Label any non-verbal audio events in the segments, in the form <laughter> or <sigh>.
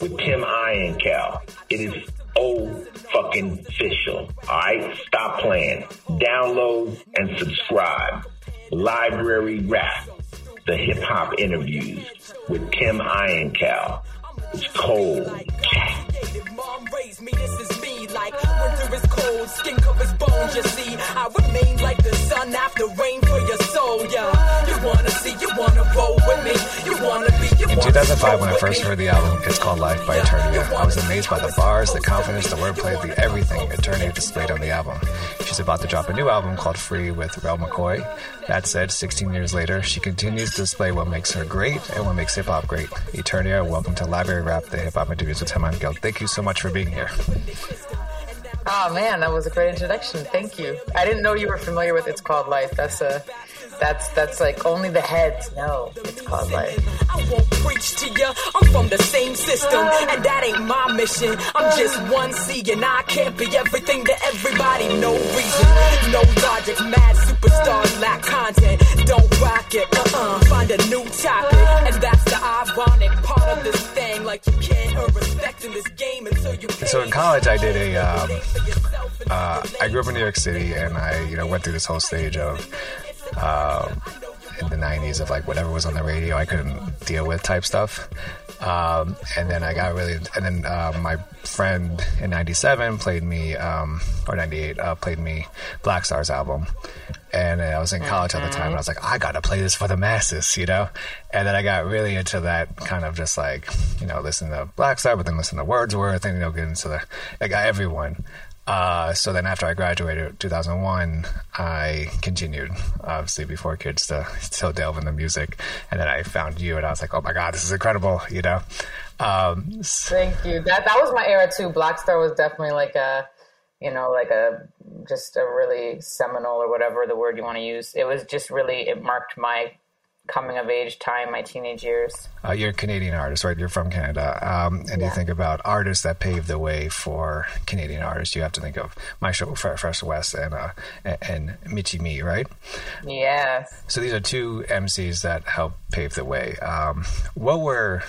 with Tim Einenkel. It is old fucking official. All right, stop playing. Download and subscribe. Library Rap, the hip hop interviews with Tim Einenkel. It's cold. Like winter is cold, skin covers bones. You see, I remain like the sun after rain for your soul. Yeah, you wanna see, you wanna roll with me, you wanna be. You In 2005, when I first heard the album, It's Called Life by Eternia, I was amazed by the bars, the confidence, the wordplay, the everything Eternia displayed on the album. She's about to drop a new album called Free with Rel McCoy. That said, 16 years later, she continues to display what makes her great and what makes hip hop great. Eternia, welcome to Library Rap, the hip hop interviews with Tim Einenkel. Thank you so much for being here. Oh man, that was a great introduction. Thank you. I didn't know you were familiar with It's Called Life. That's a that's that's like only the heads know it's called life. I won't preach to you. I'm from the same system, and that ain't my mission. I'm just one and I can't be everything to everybody. No reason, no logic. Mad lack content. Don't rock it. Uh-uh. Find a new topic, and that's the ironic part of this thing. Like you can't earn respect in this game until you. So in college, I did a. Um, uh, I grew up in New York City, and I, you know, went through this whole stage of um, in the 90s of like whatever was on the radio I couldn't deal with type stuff. Um, and then I got really, and then uh, my friend in 97 played me, um, or 98, uh, played me Black Star's album. And I was in college at the time, and I was like, I gotta play this for the masses, you know? And then I got really into that kind of just like, you know, listen to Black Star, but then listen to Wordsworth, and, you know, get into the, like everyone. Uh, so then after I graduated 2001, I continued, obviously, before kids to <laughs> still delve into music. And then I found you and I was like, oh my God, this is incredible, you know? Um, Thank you. That, that was my era too. Black Star was definitely like a, you know, like a, just a really seminal or whatever the word you want to use. It was just really, it marked my coming of age time, my teenage years. Uh, you're a Canadian artist, right? You're from Canada. Um, and yeah. you think about artists that paved the way for Canadian artists. You have to think of Maestro Fresh Wes, and, uh, and Michie Mee, right? Yes. So these are two MCs that helped pave the way. Um, what were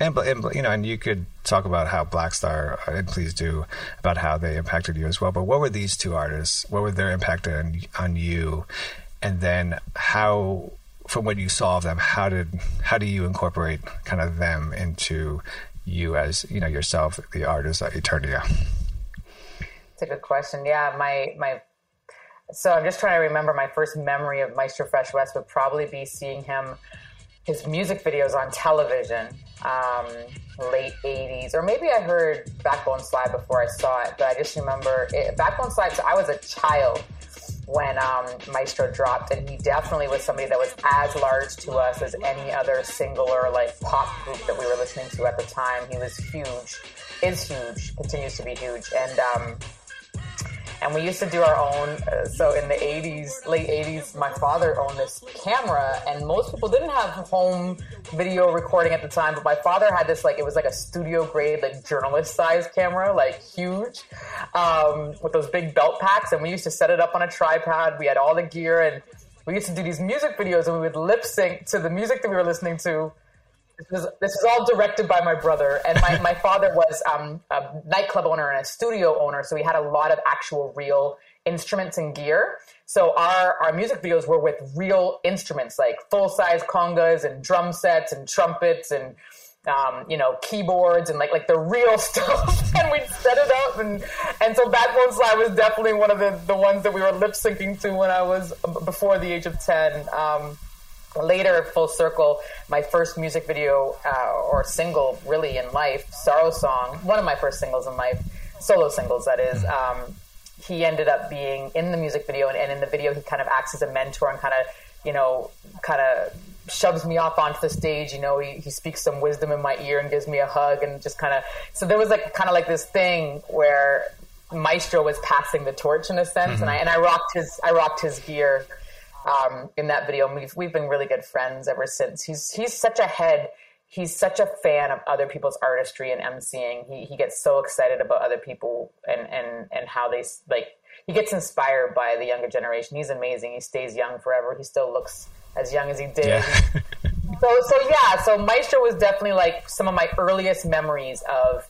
and, and, you know, and you could talk about how Black Star, uh, and please do, about how they impacted you as well. But what were these two artists? What were their impact on on you? And then how from what you saw of them, how did how do you incorporate kind of them into you as you know yourself, the artist at Eternia? It's a good question. Yeah, my my. So I'm just trying to remember my first memory of Maestro Fresh Wes would probably be seeing him his music videos on television, um, late '80s, or maybe I heard Backbone Slide before I saw it. But I just remember it, Backbone Slide. So I was a child when um, Maestro dropped, and he definitely was somebody that was as large to us as any other singular like pop group that we were listening to at the time. He was huge, is huge, continues to be huge, and um, and we used to do our own. Uh, so in the 80s, late 80s, my father owned this camera, and most people didn't have home video recording at the time, but my father had this like it was like a studio grade, like journalist size camera, like huge, um, with those big belt packs, and we used to set it up on a tripod. We had all the gear, and we used to do these music videos, and we would lip sync to the music that we were listening to this was this is all directed by my brother, and my, my father was um, a nightclub owner and a studio owner, so he had a lot of actual real instruments and gear. So our our music videos were with real instruments, like full size congas and drum sets and trumpets and um, you know keyboards and like like the real <laughs> stuff. and we'd set it up, and and so Backbone Slide was definitely one of the the ones that we were lip syncing to when I was before the age of ten. Um, later full circle my first music video uh, or single really in life sorrow song one of my first singles in life solo singles that is um, he ended up being in the music video and, and, in the video he kind of acts as a mentor and kind of you know kind of shoves me off onto the stage you know he, he speaks some wisdom in my ear and gives me a hug and just kind of so there was like kind of like this thing where maestro was passing the torch in a sense mm-hmm. and i and i rocked his i rocked his gear um, in that video. And we've we've been really good friends ever since. He's he's such a head. He's such a fan of other people's artistry and emceeing. He he gets so excited about other people and and and how they like. He gets inspired by the younger generation. He's amazing. He stays young forever. He still looks as young as he did. Yeah. so so yeah. So Maestro was definitely like some of my earliest memories of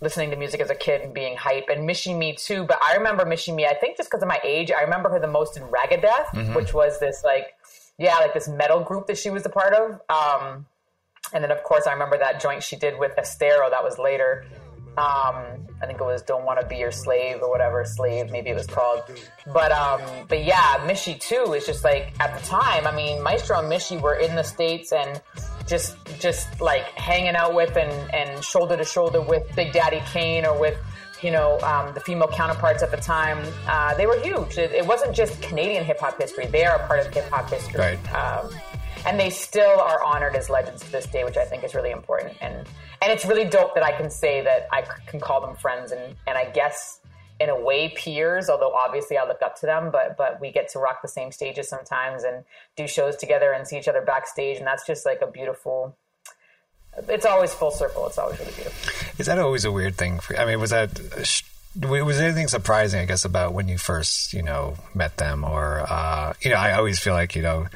listening to music as a kid and being hype and Michie Mee too. But I remember Michie Mee, I think just because of my age, I remember her the most in Raggadeath, mm-hmm. which was this like, yeah, like this metal group that she was a part of. Um, and then of course I remember that joint she did with Estero that was later. Um, I think it was "Don't Want to Be Your Slave" or whatever slave maybe it was called. But um, but yeah, Michie too is just like at the time. I mean, Maestro and Michie were in the states and just just like hanging out with and and shoulder to shoulder with Big Daddy Kane or with you know um, the female counterparts at the time. Uh, they were huge. It, it wasn't just Canadian hip hop history; they are a part of hip hop history. Right. Um, and they still are honored as legends to this day, which I think is really important. And and it's really dope that I can say that I can call them friends and and I guess in a way peers although obviously i look up to them but but we get to rock the same stages sometimes and do shows together and see each other backstage. And that's just like a beautiful it's always full circle. It's always really beautiful. Is that always a weird thing for i mean was that was anything surprising i guess about when you first you know met them? Or uh, you know i always feel like you know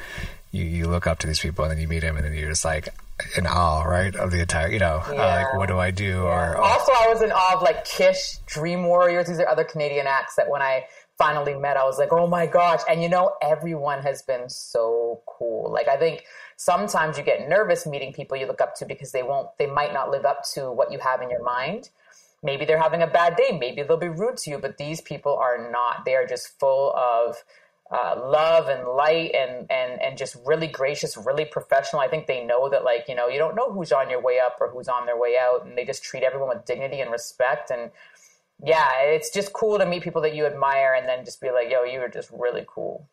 you, you look up to these people and then you meet them and then you're just like in awe, right, of the entire, you know, yeah. uh, like what do I do? Or, or also, I was in awe of like Kish, Dream Warriors. These are other Canadian acts that when I finally met, I was like, oh my gosh! And you know, everyone has been so cool. Like I think sometimes you get nervous meeting people you look up to because they won't, they might not live up to what you have in your mind. Maybe they're having a bad day. Maybe they'll be rude to you, but these people are not. They are just full of uh, love and light and, and, and just really gracious, really professional. I think they know that like, you know, you don't know who's on your way up or who's on their way out and they just treat everyone with dignity and respect. And yeah, it's just cool to meet people that you admire and then just be like, yo, you are just really cool.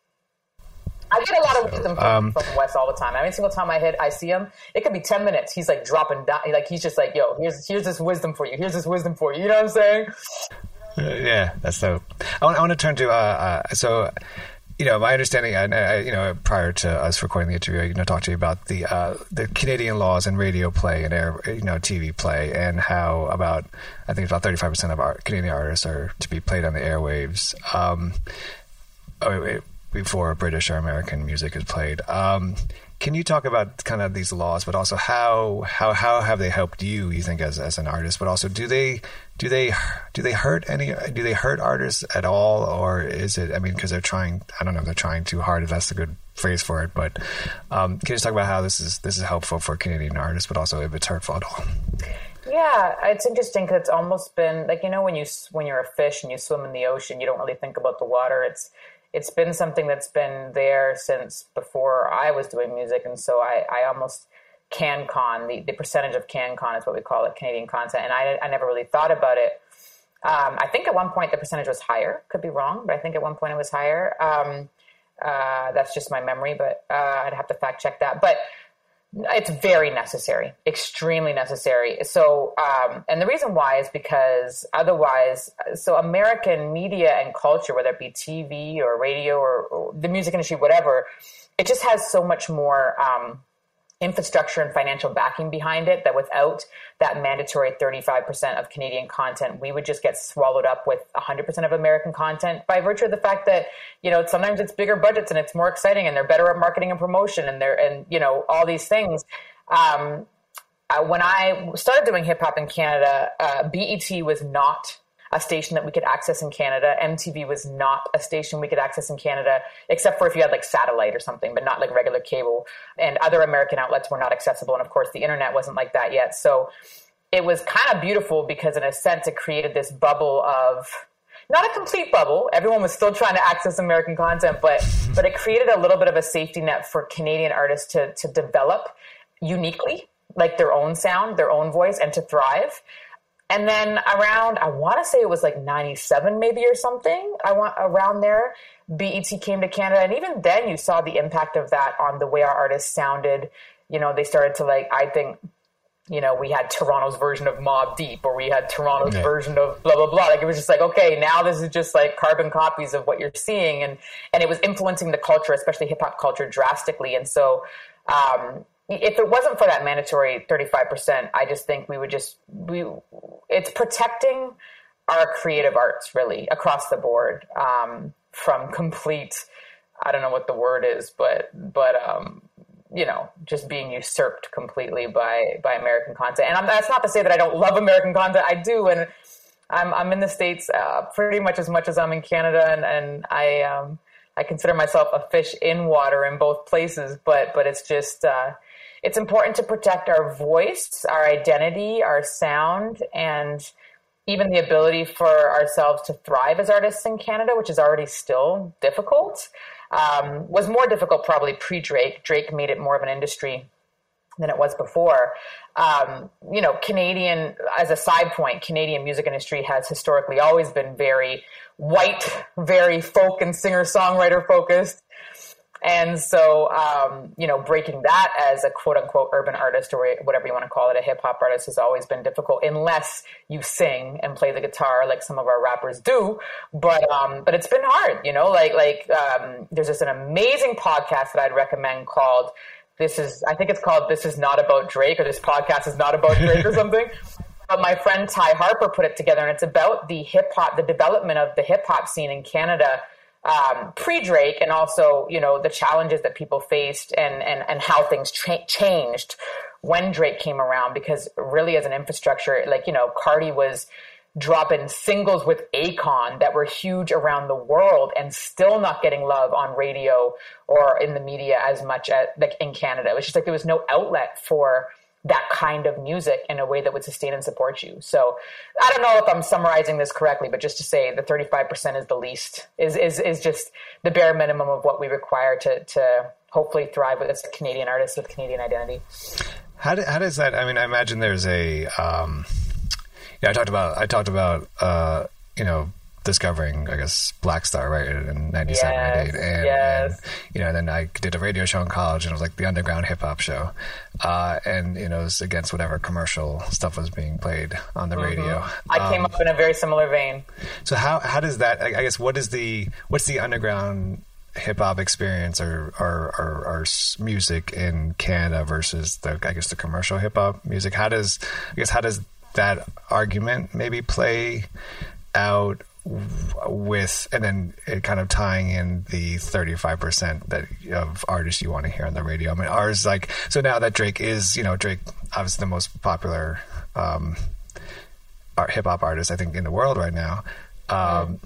I get a lot of wisdom from, um, from Wes all the time. Every single time I hit, I see him. It could be ten minutes. He's like dropping down. Like he's just like, "Yo, here's here's this wisdom for you. Here's this wisdom for you." You know what I'm saying? yeah, that's dope. I want, I want to turn to uh, uh, so you know, my understanding, and uh, you know, prior to us recording the interview, you know, talked to you about the uh, the Canadian laws and radio play and air, you know, TV play, and how about I think about thirty five percent of our Canadian artists are to be played on the airwaves um, oh, before British or American music is played. Um, can you talk about kind of these laws, but also how how how have they helped you? You think as as an artist, but also do they do they do they hurt any do they hurt artists at all, or is it? I mean, because they're trying. I don't know if they're trying too hard. If that's a good phrase for it, but um, can you just talk about how this is this is helpful for Canadian artists, but also if it's hurtful at all? Yeah, it's interesting because it's almost been like you know when you when you're a fish and you swim in the ocean, you don't really think about the water. It's it's been something that's been there since before I was doing music, and so I, I almost CanCon, the, the percentage of CanCon is what we call it, Canadian content, and I, I never really thought about it. Um, I think at one point the percentage was higher. Could be wrong, but I think at one point it was higher. Um, uh, that's just my memory, but uh, I'd have to fact check that. But It's very necessary, extremely necessary. So, um, and the reason why is because otherwise, so American media and culture, whether it be TV or radio or, or the music industry, whatever, it just has so much more um, infrastructure and financial backing behind it that without that mandatory 35% of Canadian content, we would just get swallowed up with 100% of American content by virtue of the fact that, you know, sometimes it's bigger budgets and it's more exciting and they're better at marketing and promotion and they're, and, you know, all these things. Um, uh, when I started doing hip hop in Canada, uh, BET was not a station that we could access in Canada. MTV was not a station we could access in Canada, except for if you had like satellite or something, but not like regular cable. And other American outlets were not accessible. And of course, the internet wasn't like that yet. So it was kind of beautiful because, in a sense, it created this bubble of not a complete bubble. Everyone was still trying to access American content, but but it created a little bit of a safety net for Canadian artists to to develop uniquely, like their own sound, their own voice, and to thrive. And then around, I want to say it was like 97 maybe or something. I want around there, BET came to Canada. And even then you saw the impact of that on the way our artists sounded. You know, they started to like, I think, you know, we had Toronto's version of Mobb Deep or we had Toronto's okay. version of blah, blah, blah. Like it was just like, okay, now this is just like carbon copies of what you're seeing. And, and it was influencing the culture, especially hip hop culture drastically. And so, um, if it wasn't for that mandatory 35%, I just think we would just, we, it's protecting our creative arts really across the board um, from complete, I don't know what the word is, but, but, um, you know, just being usurped completely by, by American content. And I'm, that's not to say that I don't love American content. I do. And I'm, I'm in the States uh, pretty much as much as I'm in Canada. And, and I, um, I consider myself a fish in water in both places, but, but it's just, uh, it's important to protect our voice, our identity, our sound, and even the ability for ourselves to thrive as artists in Canada, which is already still difficult, um, was more difficult probably pre Drake. Drake made it more of an industry than it was before. Um, you know, Canadian, as a side point, Canadian music industry has historically always been very white, very folk and singer songwriter focused. And so, um, you know, breaking that as a quote unquote urban artist or whatever you want to call it, a hip hop artist has always been difficult unless you sing and play the guitar like some of our rappers do. But, um, but it's been hard, you know, like, like, um, there's just an amazing podcast that I'd recommend called this is, I think it's called This is Not About Drake or this podcast is not about Drake or <laughs> something. But my friend Ty Harper put it together and it's about the hip hop, the development of the hip hop scene in Canada um, pre Drake and also, you know, the challenges that people faced and, and, and how things cha- changed when Drake came around. Because really, as an infrastructure, like, you know, Cardi was dropping singles with Akon that were huge around the world and still not getting love on radio or in the media as much as like in Canada. It was just like there was no outlet for that kind of music in a way that would sustain and support you. So I don't know if I'm summarizing this correctly, but just to say the 35% is the least, is, is, is just the bare minimum of what we require to, to hopefully thrive as a Canadian artists with Canadian identity. How, do, how does that, I mean, I imagine there's a, um, yeah, I talked about, I talked about, uh, you know, discovering, I guess, Black Star, right, in 97, yes, 98. And, yes. and, you know, then I did a radio show in college and it was like the underground hip hop show. Uh, and, you know, it was against whatever commercial stuff was being played on the mm-hmm. radio. I um, came up in a very similar vein. So how, how does that, I guess, what is the, what's the underground hip hop experience or, or, or, or, music in Canada versus the, I guess, the commercial hip hop music? How does, I guess, how does that argument maybe play out with and then it kind of tying in the 35% that of artists you want to hear on the radio. I mean, ours like so now that Drake is, you know, Drake obviously the most popular um, hip hop artist I think in the world right now. Um,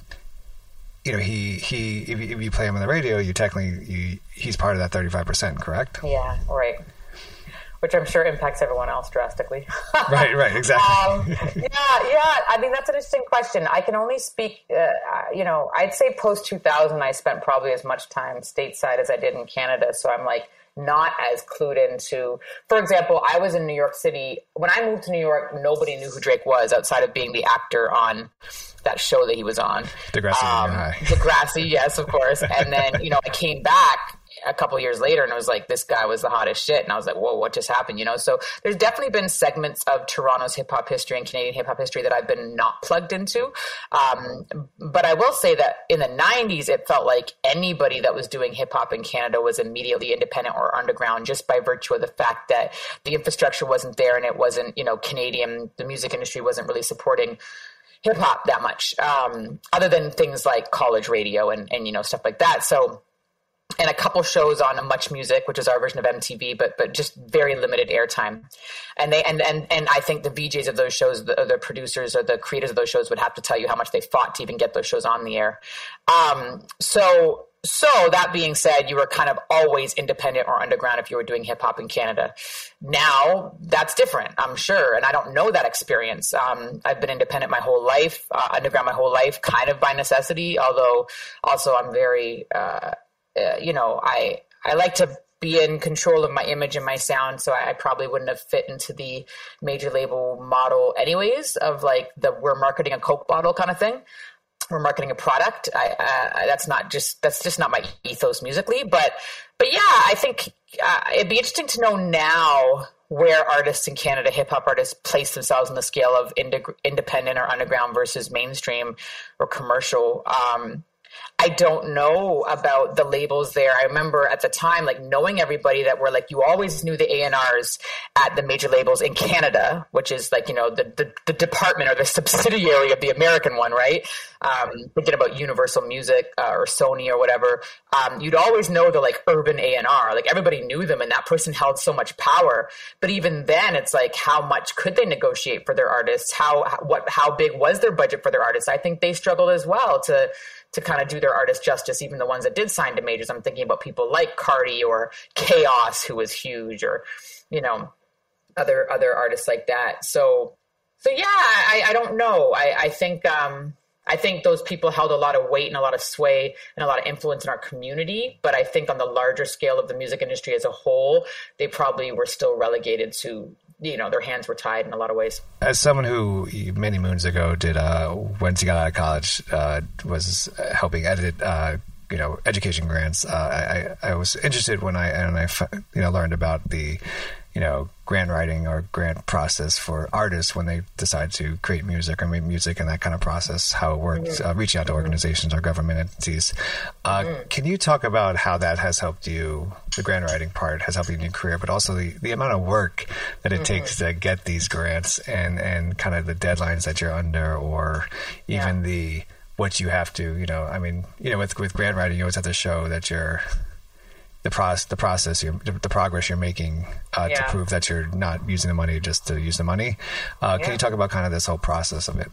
you know, he he if you, if you play him on the radio, you technically you, he's part of that 35%, correct? Yeah, right which I'm sure impacts everyone else drastically. <laughs> right, right, exactly. <laughs> um, yeah, yeah. I mean, that's an interesting question. I can only speak, uh, you know, I'd say post 2000, I spent probably as much time stateside as I did in Canada. So I'm like, not as clued into. For example, I was in New York City. When I moved to New York, nobody knew who Drake was outside of being the actor on that show that he was on. Degrassi. Um, Degrassi, yes, of course. And then, you know, I came back a couple years later and it was like this guy was the hottest shit. And i was like whoa what just happened? You know so there's definitely been segments of toronto's hip-hop history and canadian hip-hop history that i've been not plugged into. Um, but i will say that in the 90s it felt like anybody that was doing hip-hop in canada was immediately independent or underground just by virtue of the fact that the infrastructure wasn't there and it wasn't you know canadian the music industry wasn't really supporting hip hop that much, um, other than things like college radio and, and, you know, stuff like that. So, and a couple shows on Much Music, which is our version of MTV, but but just very limited airtime. And they and and and I think the VJs of those shows, the, the producers or the creators of those shows, would have to tell you how much they fought to even get those shows on the air. Um, so so that being said, you were kind of always independent or underground if you were doing hip hop in Canada. Now that's different, I'm sure, and I don't know that experience. Um, I've been independent my whole life, uh, underground my whole life, kind of by necessity. Although also I'm very, uh, uh, you know, I I like to be in control of my image and my sound, so I, I probably wouldn't have fit into the major label model anyways of like the we're marketing a Coke bottle kind of thing we're marketing a product. I, uh, that's not just that's just not my ethos musically, but but yeah, I think uh, it'd be interesting to know now where artists in Canada, hip hop artists, place themselves in the scale of ind- independent or underground versus mainstream or commercial. Um, I don't know about the labels there. I remember at the time, like knowing everybody that were like, you always knew the A&Rs at the major labels in Canada, which is like, you know, the, the, the department or the subsidiary of the American one, right? Um, thinking about Universal Music uh, or Sony or whatever, um, you'd always know the like urban A&R. Like everybody knew them and that person held so much power. But even then, it's like, how much could they negotiate for their artists? How, what, how big was their budget for their artists? I think they struggled as well to, to kind of do their artist justice, even the ones that did sign to majors. I'm thinking about people like Cardi or Chaos, who was huge, or you know, other other artists like that. So, so yeah, I, I don't know. I, I think um, I think those people held a lot of weight and a lot of sway and a lot of influence in our community. But I think on the larger scale of the music industry as a whole, they probably were still relegated to you know their hands were tied in a lot of ways. As someone who many moons ago did uh, once he got out of college uh, was helping edit. Uh, you know, education grants. Uh, I, I was interested when I and I you know learned about the you know, grant writing or grant process for artists when they decide to create music or make music and that kind of process, how it works, mm-hmm. uh, reaching out to organizations or government entities. Uh, mm-hmm. Can you talk about how that has helped you, the grant writing part has helped you in your career, but also the, the amount of work that it mm-hmm. takes to get these grants and, and kind of the deadlines that you're under or even yeah. the, what you have to, you know, I mean, you know, with, with grant writing, you always have to show that you're, the process, the process, you're, the progress you're making uh, yeah. to prove that you're not using the money just to use the money. Uh, yeah. Can you talk about kind of this whole process of it?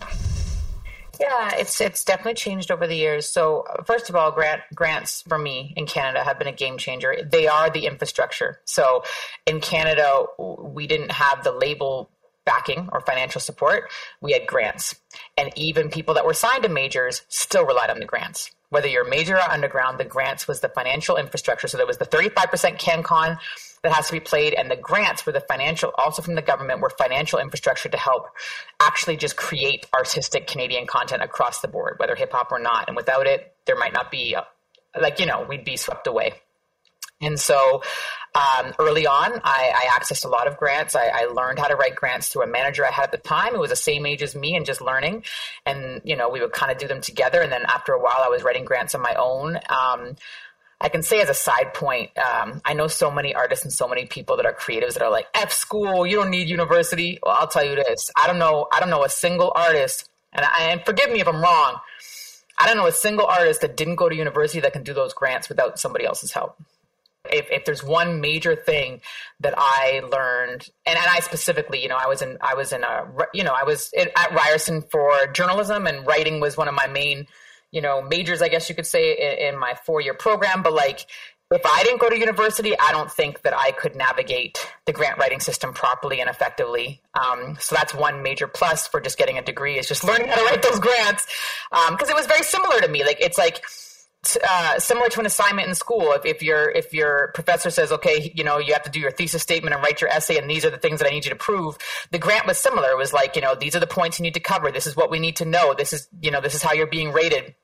Yeah, it's it's definitely changed over the years. So first of all, grant grants for me in Canada have been a game changer. They are the infrastructure. So in Canada, we didn't have the label backing or financial support. We had grants, and even people that were signed to majors still relied on the grants whether you're major or underground, the grants was the financial infrastructure. So there was the 35% CanCon that has to be played, and the grants were the financial, also from the government, were financial infrastructure to help actually just create artistic Canadian content across the board, whether hip hop or not. And without it, there might not be, a, like, you know, we'd be swept away. And so um, early on, I, I, accessed a lot of grants. I, I, learned how to write grants through a manager I had at the time who was the same age as me and just learning. And, you know, we would kind of do them together. And then after a while, I was writing grants on my own. Um, I can say as a side point, um, I know so many artists and so many people that are creatives that are like, F school, you don't need university. Well, I'll tell you this. I don't know, I don't know a single artist, and, I, and forgive me if I'm wrong. I don't know a single artist that didn't go to university that can do those grants without somebody else's help if, if there's one major thing that I learned, and, and I specifically, you know, I was in, I was in a, you know, I was at Ryerson for journalism and writing was one of my main, you know, majors, I guess you could say in, in my four year program. But like, if I didn't go to university, I don't think that I could navigate the grant writing system properly and effectively. Um, so that's one major plus for just getting a degree is just learning how to write those grants. Um, cause it was very similar to me. Like, it's like, uh, similar to an assignment in school. If, if your if your professor says, okay, you know, you have to do your thesis statement and write your essay, and these are the things that I need you to prove. The grant was similar. It was like, you know, these are the points you need to cover. This is what we need to know. This is, you know, this is how you're being rated.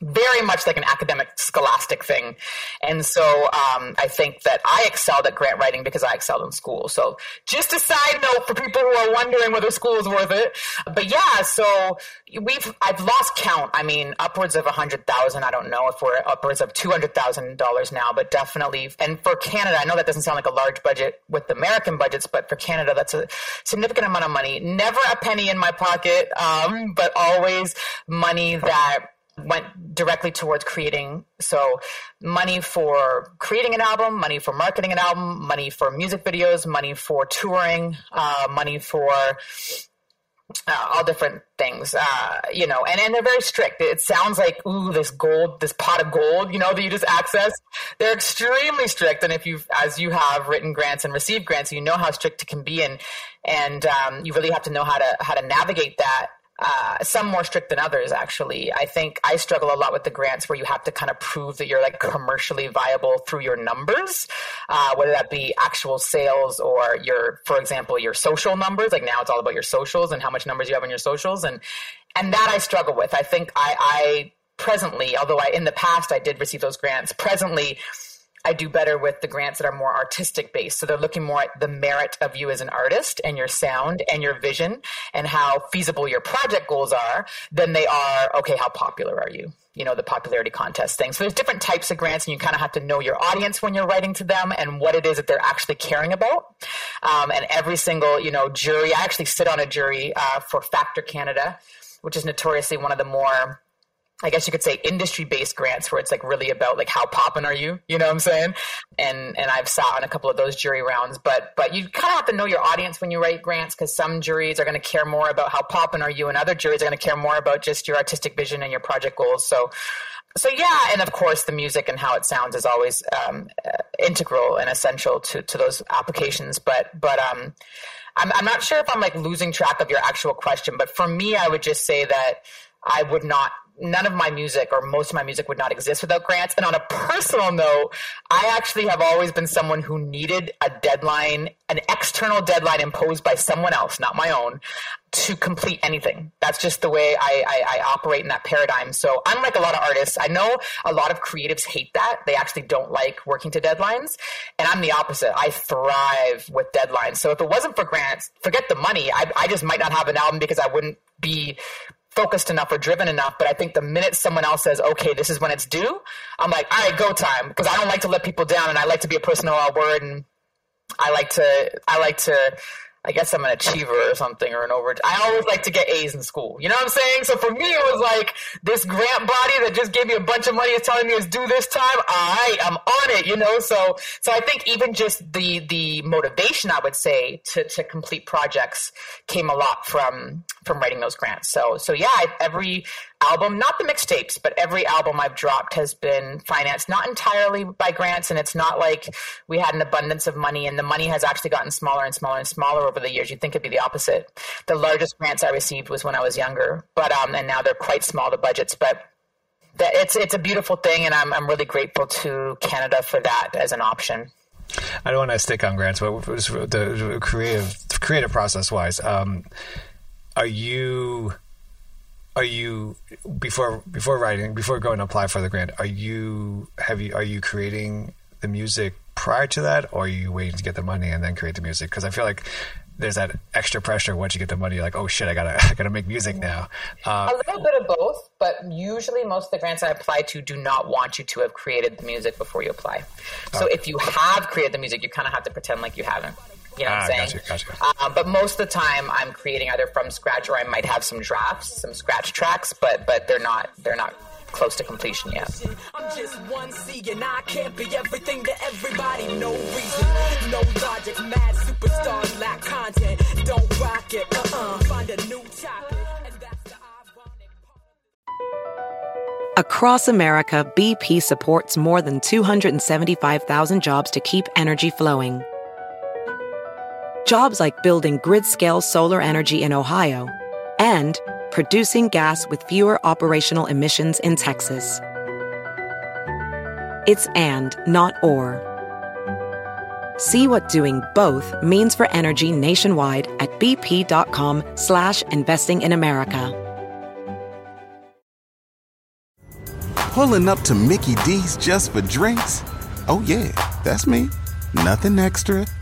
Very much like an academic scholastic thing. And so um, I think that I excelled at grant writing because I excelled in school. So just a side note for people who are wondering whether school is worth it. But yeah, so we've I've lost count. I mean, upwards of a hundred thousand. I don't know if we're upwards of two hundred thousand dollars now, but definitely. And for Canada, I know that doesn't sound like a large budget with American budgets, but for Canada, that's a significant amount of money. Never a penny in my pocket, um, but always money that went directly towards creating so money for creating an album money for marketing an album money for music videos money for touring uh, money for uh, all different things, uh, you know, and, and they're very strict. It sounds like, ooh, this gold, this pot of gold, you know, that you just access. They're extremely strict. And if you've, as you have written grants and received grants, you know how strict it can be. And, and, um, you really have to know how to, how to navigate that uh, some more strict than others actually. I think i struggle a lot with the grants where you have to kind of prove that you're like commercially viable through your numbers uh, whether that be actual sales or your for example your social numbers. Like now it's all about your socials and how much numbers you have on your socials. And and that i struggle with. I think i i presently although i in the past i did receive those grants presently I do better with the grants that are more artistic based. So they're looking more at the merit of you as an artist and your sound and your vision and how feasible your project goals are than they are, okay, how popular are you? You know, the popularity contest thing. So there's different types of grants and you kind of have to know your audience when you're writing to them and what it is that they're actually caring about. Um, and every single, you know, jury, I actually sit on a jury uh, for Factor Canada, which is notoriously one of the more I guess you could say industry based grants where it's like really about like how poppin' are you? You know what I'm saying? And and I've sat on a couple of those jury rounds, but but you kind of have to know your audience when you write grants because some juries are going to care more about how poppin' are you, and other juries are going to care more about just your artistic vision and your project goals. So so yeah, and of course the music and how it sounds is always um, uh, integral and essential to to those applications. But but um, I'm I'm not sure if I'm like losing track of your actual question, but for me, I would just say that I would not none of my music or most of my music would not exist without grants. And on a personal note, I actually have always been someone who needed a deadline, an external deadline imposed by someone else, not my own, to complete anything. That's just the way I, I, I operate in that paradigm. So unlike a lot of artists, I know a lot of creatives hate that. They actually don't like working to deadlines. And I'm the opposite. I thrive with deadlines. So if it wasn't for grants, forget the money. I, I just might not have an album because I wouldn't be focused enough or driven enough. But I think the minute someone else says, okay, this is when it's due, I'm like, all right, go time. Because I don't like to let people down and I like to be a person of our word and I like to, I like to, I guess I'm an achiever or something or an over. I always like to get A's in school. You know what I'm saying? So for me, it was like this grant body that just gave me a bunch of money is telling me it's due this time. All right, I'm on it. You know, so so I think even just the the motivation I would say to to complete projects came a lot from from writing those grants. So so yeah, every album, not the mixtapes, but every album I've dropped has been financed not entirely by grants. And it's not like we had an abundance of money and the money has actually gotten smaller and smaller and smaller over the years. You'd think it'd be the opposite. The largest grants I received was when I was younger, but, um, and now they're quite small, the budgets, but it's, it's a beautiful thing. And I'm, I'm really grateful to Canada for that as an option. I don't want to stick on grants, but the creative, creative process wise, um, are you, are you before before writing before going to apply for the grant are you have you are you creating the music prior to that or are you waiting to get the money and then create the music? Because i feel like there's that extra pressure once you get the money you're like oh shit i gotta <laughs> i gotta make music now. Uh, a little bit of both but usually most of the grants i apply to do not want you to have created the music before you apply. So if you have created the music you kind of have to pretend like you haven't you know ah, what I'm saying? Gotcha, gotcha. Uh, but most of the time, I'm creating either from scratch or I might have some drafts, some scratch tracks, but but they're not they're not close to completion yet. I'm just one C and I can't be everything to everybody. No reason, no logic. Mad superstars lack content. Don't rock it. Uh-uh. Find a new topic. Across America, BP supports more than 275,000 jobs to keep energy flowing Jobs like building grid-scale solar energy in Ohio and producing gas with fewer operational emissions in Texas. It's and, not or. See what doing both means for energy nationwide at bp.com slash investing in America. Pulling up to Mickey D's just for drinks? Oh, yeah, that's me. Nothing extra,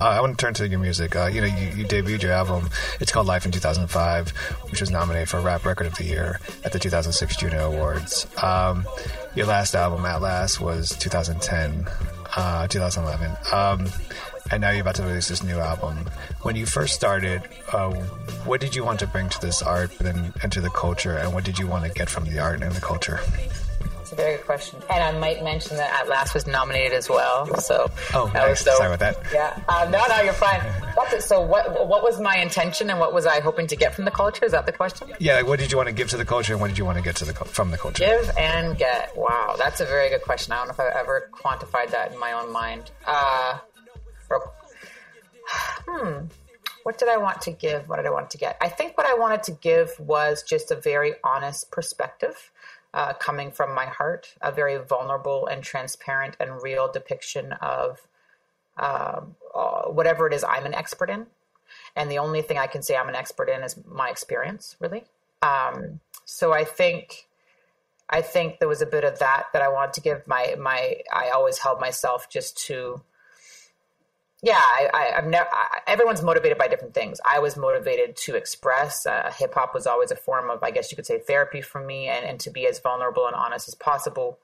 Uh, I want to turn to your music. Uh, you know, you, you, debuted your album. It's called Life in 2005, which was nominated for Rap Record of the Year at the 2006 Juno Awards. Um, your last album, At Last, was 2010, uh, 2011. Um, and now you're about to release this new album. When you first started, uh, what did you want to bring to this art and, and to the culture, and what did you want to get from the art and the culture? It's a very good question. And I might mention that At Last was nominated as well. So oh, that nice. so, sorry about that. Yeah, um, no, no, you're fine. so what? What was my intention, and what was I hoping to get from the culture? Is that the question? Yeah. What did you want to give to the culture, and what did you want to get to the from the culture? Give and get. Wow, that's a very good question. I don't know if I've ever quantified that in my own mind. Uh, hmm what did I want to give? What did I want to get? I think what I wanted to give was just a very honest perspective uh, coming from my heart, a very vulnerable and transparent and real depiction of um, uh, whatever it is I'm an expert in. And the only thing I can say I'm an expert in is my experience, really. Um, so I think, I think there was a bit of that that I wanted to give. My my, I always held myself just to yeah, I, have never. everyone's motivated by different things. I was motivated to express. Uh, Hip hop was always a form of, I guess you could say, therapy for me, and, and to be as vulnerable and honest as possible.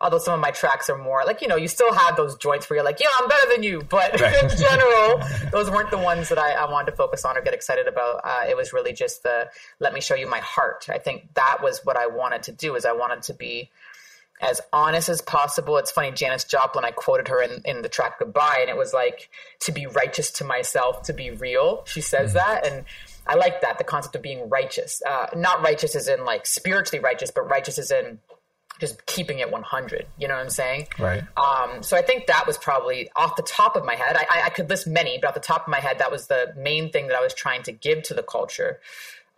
Although some of my tracks are more like you know, you still have those joints where you're like, yeah, I'm better than you. But right. <laughs> in general, <laughs> those weren't the ones that I, I, wanted to focus on or get excited about. Uh, it was really just the let me show you my heart. I think that was what I wanted to do. Is I wanted to be as honest as possible. It's funny, Janis Joplin, I quoted her in, in the track Goodbye, and it was like, to be righteous to myself, to be real. She says mm-hmm. that. And I like that, the concept of being righteous. Uh, not righteous as in like spiritually righteous, but righteous as in just keeping it 100. You know what I'm saying? Right. Um, so I think that was probably off the top of my head. I, I could list many, but off the top of my head, that was the main thing that I was trying to give to the culture.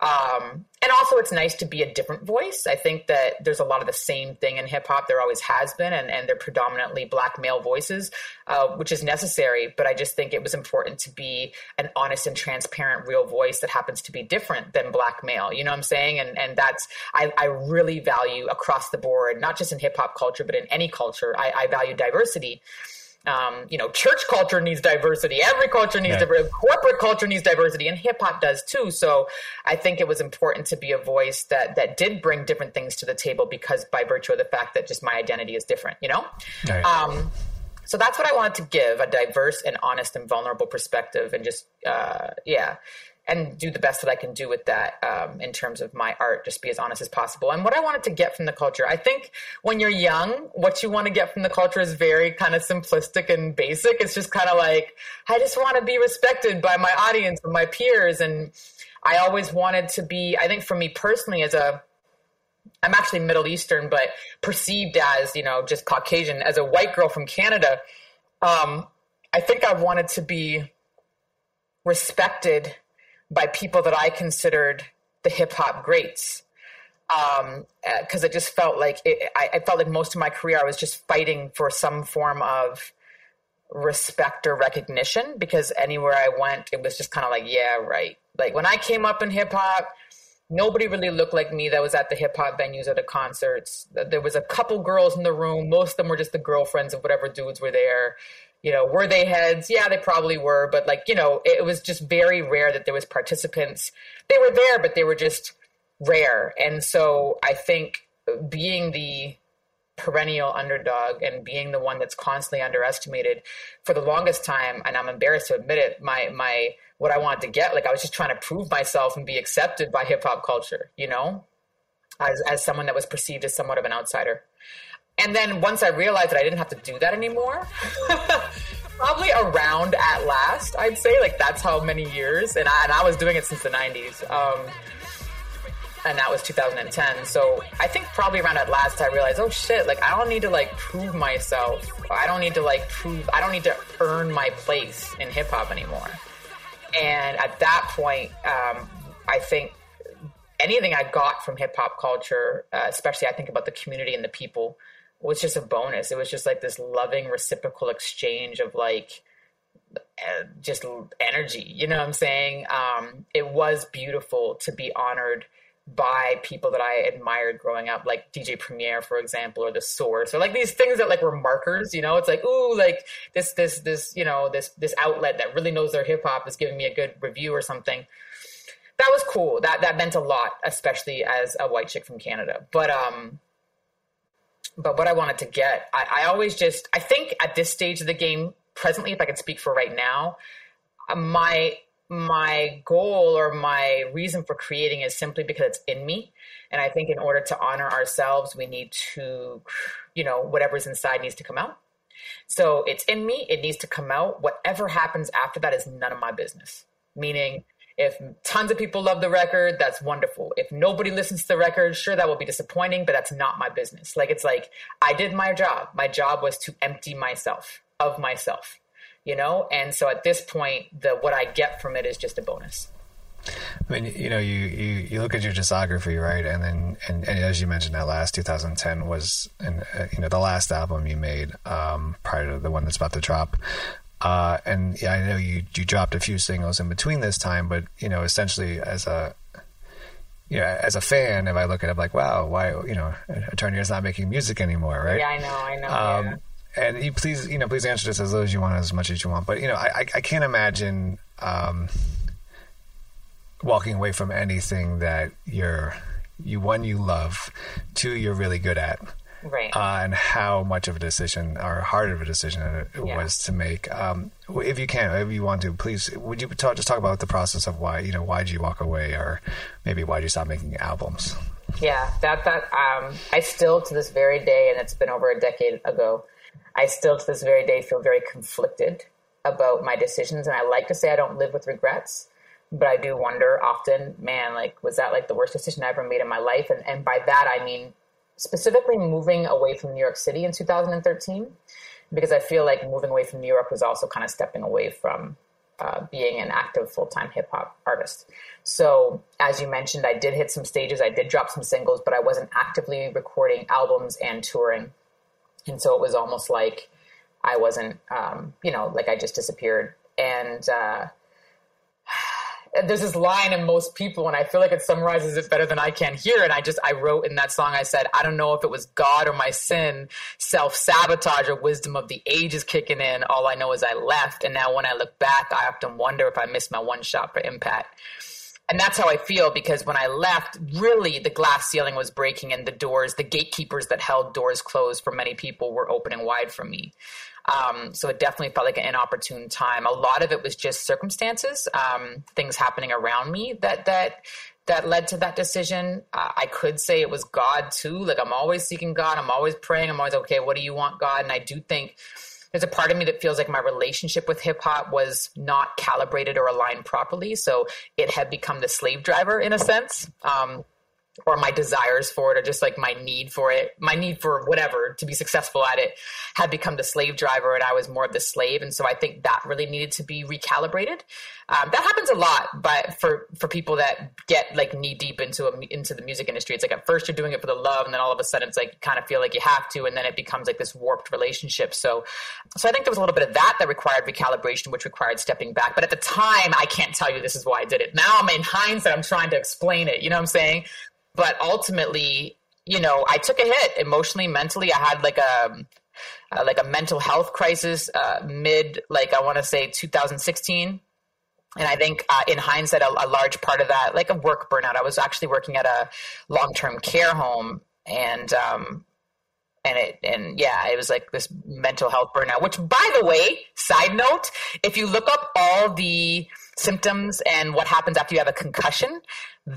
Um, and also, it's nice to be a different voice. I think that there's a lot of the same thing in hip hop. There always has been, and, and they're predominantly black male voices, uh, which is necessary. But I just think it was important to be an honest and transparent, real voice that happens to be different than black male. You know what I'm saying? And and that's I, I really value across the board, not just in hip hop culture, but in any culture. I, I value diversity um, you know, church culture needs diversity. Every culture needs yeah. diversity. Corporate culture needs diversity, and hip hop does too. So, I think it was important to be a voice that that did bring different things to the table because by virtue of the fact that just my identity is different. You know. Right. Um, so that's what I wanted to give a diverse and honest and vulnerable perspective, and just uh, yeah and do the best that I can do with that um, in terms of my art, just be as honest as possible. And what I wanted to get from the culture, I think when you're young, what you want to get from the culture is very kind of simplistic and basic. It's just kind of like, I just want to be respected by my audience and my peers. And I always wanted to be, I think for me personally, as a, I'm actually Middle Eastern, but perceived as, you know, just Caucasian, as a white girl from Canada, um, I think I wanted to be respected by people that I considered the hip hop greats. Um, because uh, it just felt like it, I, I, felt like most of my career I was just fighting for some form of respect or recognition. Because anywhere I went, it was just kind of like, yeah, right. Like when I came up in hip hop, nobody really looked like me that was at the hip hop venues or the concerts. There was a couple girls in the room. Most of them were just the girlfriends of whatever dudes were there you know were they heads? Yeah they probably were but like you know it was just very rare that there was participants. They were there but they were just rare. And so i think being the perennial underdog and being the one that's constantly underestimated for the longest time and i'm embarrassed to admit it my my what i wanted to get like i was just trying to prove myself and be accepted by hip hop culture you know as as someone that was perceived as somewhat of an outsider and then once I realized that I didn't have to do that anymore, <laughs> probably around at last, I'd say like that's how many years, and I, and I was doing it since the '90s. Um, and that was 2010. So I think probably around at last, I realized, oh shit, like I don't need to like prove myself. I don't need to like prove. I don't need to earn my place in hip hop anymore. And at that point, um, I think anything I got from hip hop culture, uh, especially I think about the community and the people, was just a bonus. It was just like this loving reciprocal exchange of like uh, just energy. You know what I'm saying? Um, it was beautiful to be honored by people that I admired growing up, like DJ Premier, for example, or The Source, or like these things that like were markers. You know, it's like ooh, like this, this, this, you know, this, this outlet that really knows their hip hop is giving me a good review or something. That was cool. That that meant a lot, especially as a white chick from Canada. But um, but what I wanted to get, I, I always just, I think at this stage of the game, presently, if I could speak for right now, uh, my my goal or my reason for creating is simply because it's in me. And I think in order to honor ourselves, we need to, you know, whatever's inside needs to come out. So it's in me, it needs to come out. Whatever happens after that is none of my business. Meaning, if tons of people love the record, that's wonderful. If nobody listens to the record, sure, that will be disappointing, but that's not my business. Like, it's like, I did my job. My job was to empty myself of myself you know and so at this point the what i get from it is just a bonus I mean, you know, you, you, you look at your discography, right? And then, and, and as you mentioned, that last 2010 was, and uh, you know, the last album you made um, prior to the one that's about to drop. Uh, and yeah, I know you you dropped a few singles in between this time, but you know, essentially as a you know, as a fan, if I look at it, I'm like, wow, why, you know, Eternia is not making music anymore, right? Yeah, I know, I know. Um, yeah and you please, you know, please answer this as low as you want, as much as you want. But you know, I, I can't imagine um, walking away from anything that you're, you one you love, two you're really good at, right? And how much of a decision or hard of a decision it yeah. was to make. Um, if you can, if you want to, please, would you talk, just talk about the process of why, you know, why did you walk away, or maybe why did you stop making albums? Yeah, that that um, I still to this very day, and it's been over a decade ago. I still to this very day feel very conflicted about my decisions. And I like to say I don't live with regrets, but I do wonder often, man, like, was that like the worst decision I ever made in my life? And, and by that, I mean specifically moving away from New York City in 2013, because I feel like moving away from New York was also kind of stepping away from uh, being an active full time hip hop artist. So, as you mentioned, I did hit some stages, I did drop some singles, but I wasn't actively recording albums and touring and so it was almost like I wasn't, um, you know, like I just disappeared. And uh, Uh, there's this line in most people, and I feel like it summarizes it better than I can here. And I just, I wrote in that song, I said, I don't know if it was God or my sin, self sabotage or wisdom of the ages kicking in. All I know is I left. And now when I look back, I often wonder if I missed my one shot for impact and that's how I feel because when I left, really the glass ceiling was breaking and the doors, the gatekeepers that held doors closed for many people were opening wide for me. Um, so it definitely felt like an inopportune time. A lot of it was just circumstances, um, things happening around me that that that led to that decision. Uh, I could say it was God too. Like I'm always seeking God. I'm always praying. I'm always okay. What do you want, God? And I do think there's a part of me that feels like my relationship with hip hop was not calibrated or aligned properly. So it had become the slave driver in a sense. Um, or my desires for it or just like my need for it my need for whatever to be successful at it had become the slave driver and i was more of the slave. And so i think that really needed to be recalibrated. Um, that happens a lot but for for people that get like knee deep into a, into the music industry it's like at first you're doing it for the love and then all of a sudden it's like you kind of feel like you have to and then it becomes like this warped relationship. So so i think there was a little bit of that that required recalibration which required stepping back. But at the time i can't tell you this is why i did it. Now i'm in hindsight i'm trying to explain it. You know what i'm saying but ultimately, you know, I took a hit emotionally, mentally. I had like a uh, like a mental health crisis uh, mid, like I want to say 2016. And I think uh, in hindsight, a, a, large part of that, like a work burnout. I was actually working at a long term care home, and um, and it and yeah, it was like this mental health burnout. Which, by the way, side note, if you look up all the symptoms and what happens after you have a concussion,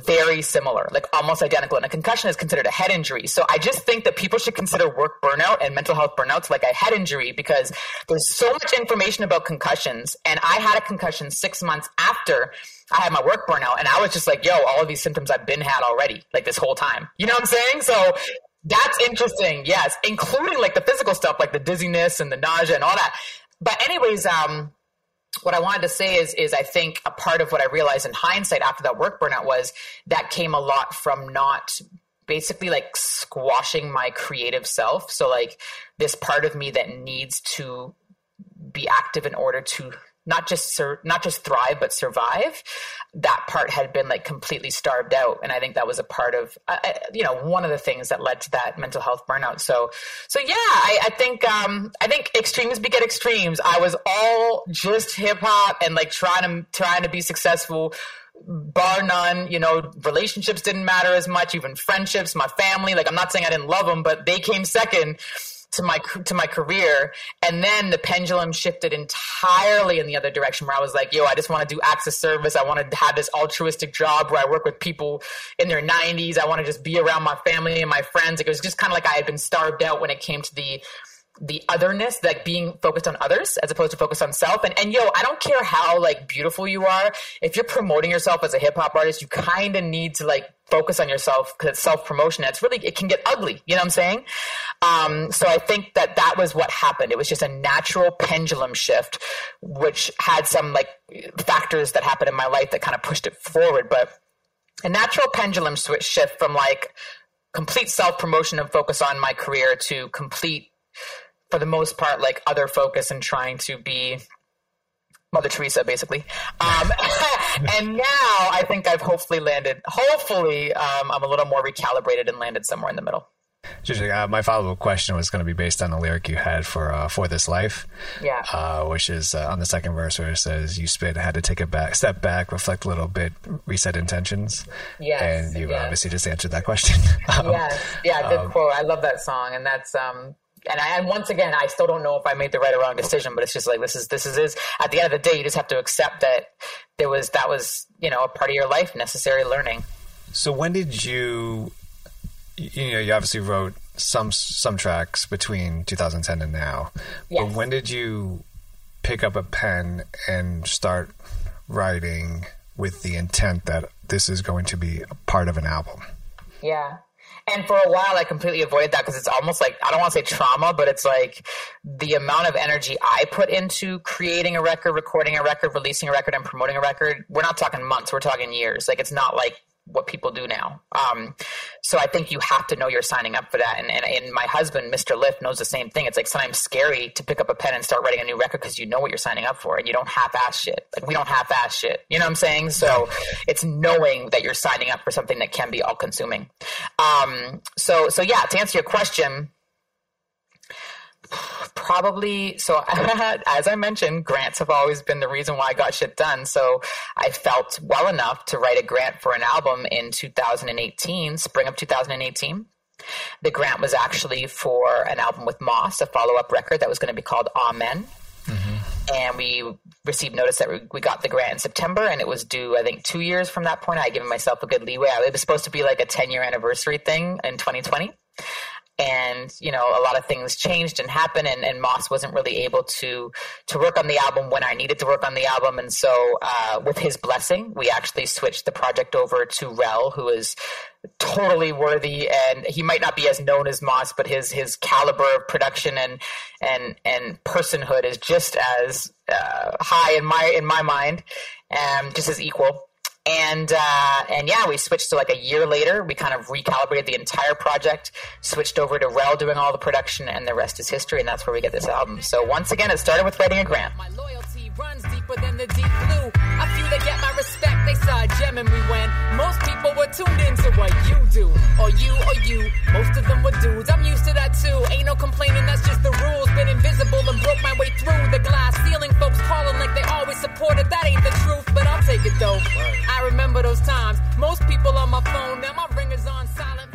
very similar, like almost identical. And a concussion is considered a head injury. So I just think that people should consider work burnout and mental health burnouts like a head injury because there's so much information about concussions. And I had a concussion six months after I had my work burnout and I was just like, yo, all of these symptoms I've been had already, like this whole time. You know what I'm saying? So that's interesting. Yes. Including like the physical stuff, like the dizziness and the nausea and all that. But anyways, um, what I wanted to say is, is I think a part of what I realized in hindsight after that work burnout was that came a lot from not basically like squashing my creative self. So like this part of me that needs to be active in order to not just sur- not just thrive but survive. That part had been like completely starved out and i think that was a part of uh, you know one of the things that led to that mental health burnout. So so yeah i, I think um i think extremes beget extremes. I was all just hip-hop and like trying to trying to be successful bar none you know relationships didn't matter as much even friendships my family like i'm not saying i didn't love them but they came second to my to my career and then the pendulum shifted entirely in the other direction where I was like yo I just want to do of service. I want to have this altruistic job where I work with people in their 90s I want to just be around my family and my friends. It was just kind of like I had been starved out when it came to the the otherness, like being focused on others as opposed to focus on self. And and yo, I don't care how like beautiful you are. If you're promoting yourself as a hip hop artist, you kind of need to like focus on yourself because it's self promotion. It's really it can get ugly. You know what I'm saying? Um, so I think that that was what happened. It was just a natural pendulum shift, which had some like factors that happened in my life that kind of pushed it forward. But a natural pendulum switch shift from like complete self promotion and focus on my career to complete for the most part, like other focus and trying to be Mother Teresa, basically. Um, <laughs> and now I think I've hopefully landed, hopefully, um, I'm a little more recalibrated and landed somewhere in the middle. Uh, my follow up question was going to be based on the lyric you had for uh, "For This Life," yeah, uh, which is uh, on the second verse where it says, "You spit, had to take a back, step back, reflect a little bit, reset intentions." Yes, and you've yes. obviously just answered that question. <laughs> um, yes, yeah, good um, quote. I love that song, and that's um, and, I, and once again, I still don't know if I made the right or wrong decision, but it's just like this is this is, is at the end of the day, you just have to accept that there was that was you know a part of your life, necessary learning. So when did you, you know, you obviously wrote some some tracks between 2010 and now, yes. but when did you pick up a pen and start writing with the intent that this is going to be a part of an album? Yeah. And for a while, I completely avoided that because it's almost like I don't want to say trauma, but it's like the amount of energy I put into creating a record, recording a record, releasing a record, and promoting a record. We're not talking months; we're talking years. Like it's not like what people do now. Um, so I think you have to know you're signing up for that. And, and, and my husband, Mr. Lif, knows the same thing. It's like sometimes scary to pick up a pen and start writing a new record because you know what you're signing up for and you don't half-ass shit. Like we don't half-ass shit. You know what I'm saying? So it's knowing that you're signing up for something that can be all-consuming. Um, so so yeah, to answer your question, probably so <laughs> as i mentioned grants have always been the reason why i got shit done. So i felt well enough to write a grant for an album in 2018 spring of 2018 the grant was actually for an album with moss a follow-up record that was going to be called amen. Mm-hmm. and we received notice that we got the grant in september and it was due i think two years from that point. I had given myself a good leeway. It was supposed to be like a 10 year anniversary thing in 2020 and you know a lot of things changed and happened and, and, moss wasn't really able to to work on the album when i needed to work on the album. And so uh, with his blessing we actually switched the project over to rel who is totally worthy and he might not be as known as moss but his his caliber of production and and and personhood is just as uh, high in my in my mind and just as equal and uh, and yeah, we switched to like a year later. We kind of recalibrated the entire project, switched over to Rel doing all the production, and the rest is history. And that's where we get this album. So once again, it started with writing a grant deeper than the deep blue. A few that get my respect, they saw a gem in me when most people were tuned into what you do. Or you, or you, most of them were dudes. I'm used to that too. Ain't no complaining, that's just the rules. Been invisible and broke my way through the glass ceiling. Folks calling like they always supported. That ain't the truth, but I'll take it though. I remember those times. Most people on my phone, now my ringer's on silent.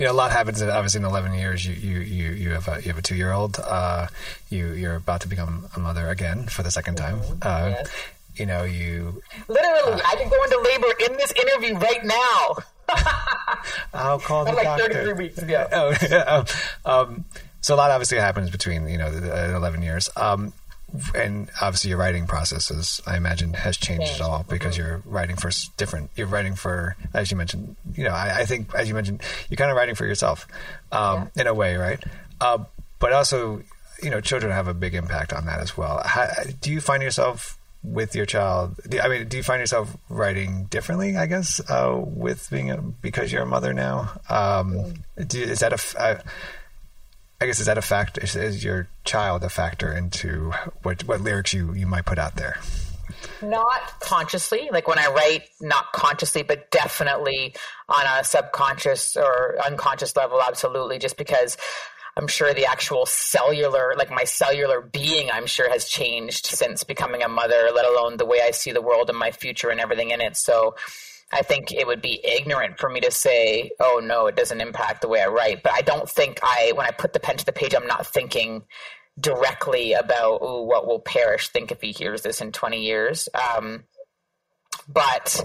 You know, a lot happens. Obviously, in eleven years, you you you, you have a you have a two year old. Uh, you you're about to become a mother again for the second time. Uh, Yes. You know, you. Literally, I can go into labor in this interview right now. <laughs> I'll call <laughs> the I'm like 33 weeks. Yeah. <laughs> Oh, yeah. um, so a lot obviously happens between you know the, the 11 years. Um, and obviously your writing process is, I imagine, has changed at all because you're writing for different. You're writing for, as you mentioned, you know, I, I think as you mentioned, you're kind of writing for yourself, um, in a way, right? Uh, but also, you know, children have a big impact on that as well. How, do you find yourself with your child? do- I mean, do you find yourself writing differently? I guess uh, with being a, because you're a mother now. Um, do, is that a, uh, I guess is that a fact? Is, is your child a factor into what what lyrics you you might put out there? not consciously like when i write not consciously but definitely on a subconscious or unconscious level absolutely just because i'm sure the actual cellular like my cellular being i'm sure has changed since becoming a mother let alone the way i see the world and my future and everything in it so I think it would be ignorant for me to say, "Oh no, it doesn't impact the way I write." But I don't think I, when I put the pen to the page, I'm not thinking directly about Ooh, what will Parrish think if he hears this in 20 years. Um, but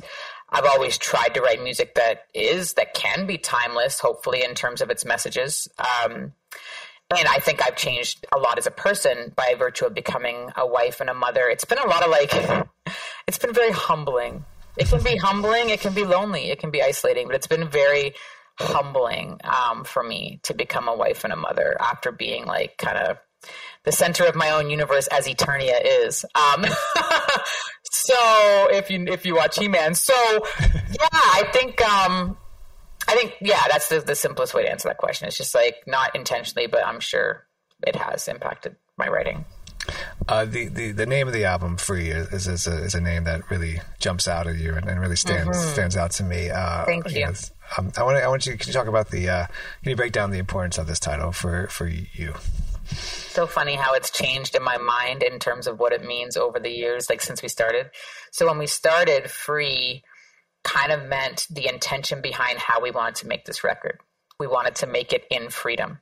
I've always tried to write music that is that can be timeless, hopefully in terms of its messages. Um, and I think I've changed a lot as a person by virtue of becoming a wife and a mother. It's been a lot of like, <laughs> it's been very humbling. It can be humbling, it can be lonely, it can be isolating, but it's been very humbling um, for me to become a wife and a mother after being like kind of the center of my own universe as Eternia is. Um, <laughs> so if you if you watch He Man, so yeah, I think um, I think yeah, that's the, the simplest way to answer that question. It's just like not intentionally, but I'm sure it has impacted my writing. Uh, the, the the name of the album, "Free," is is a, is a name that really jumps out at you and, and really stands stands out to me. Uh, Mm-hmm. Thank you. know, um, I want I want you. Can you talk about the? Uh, can you break down the importance of this title for for you? so funny how it's changed in my mind in terms of what it means over the years, like since we started. So when we started, free kind of meant the intention behind how we wanted to make this record. We wanted to make it in freedom.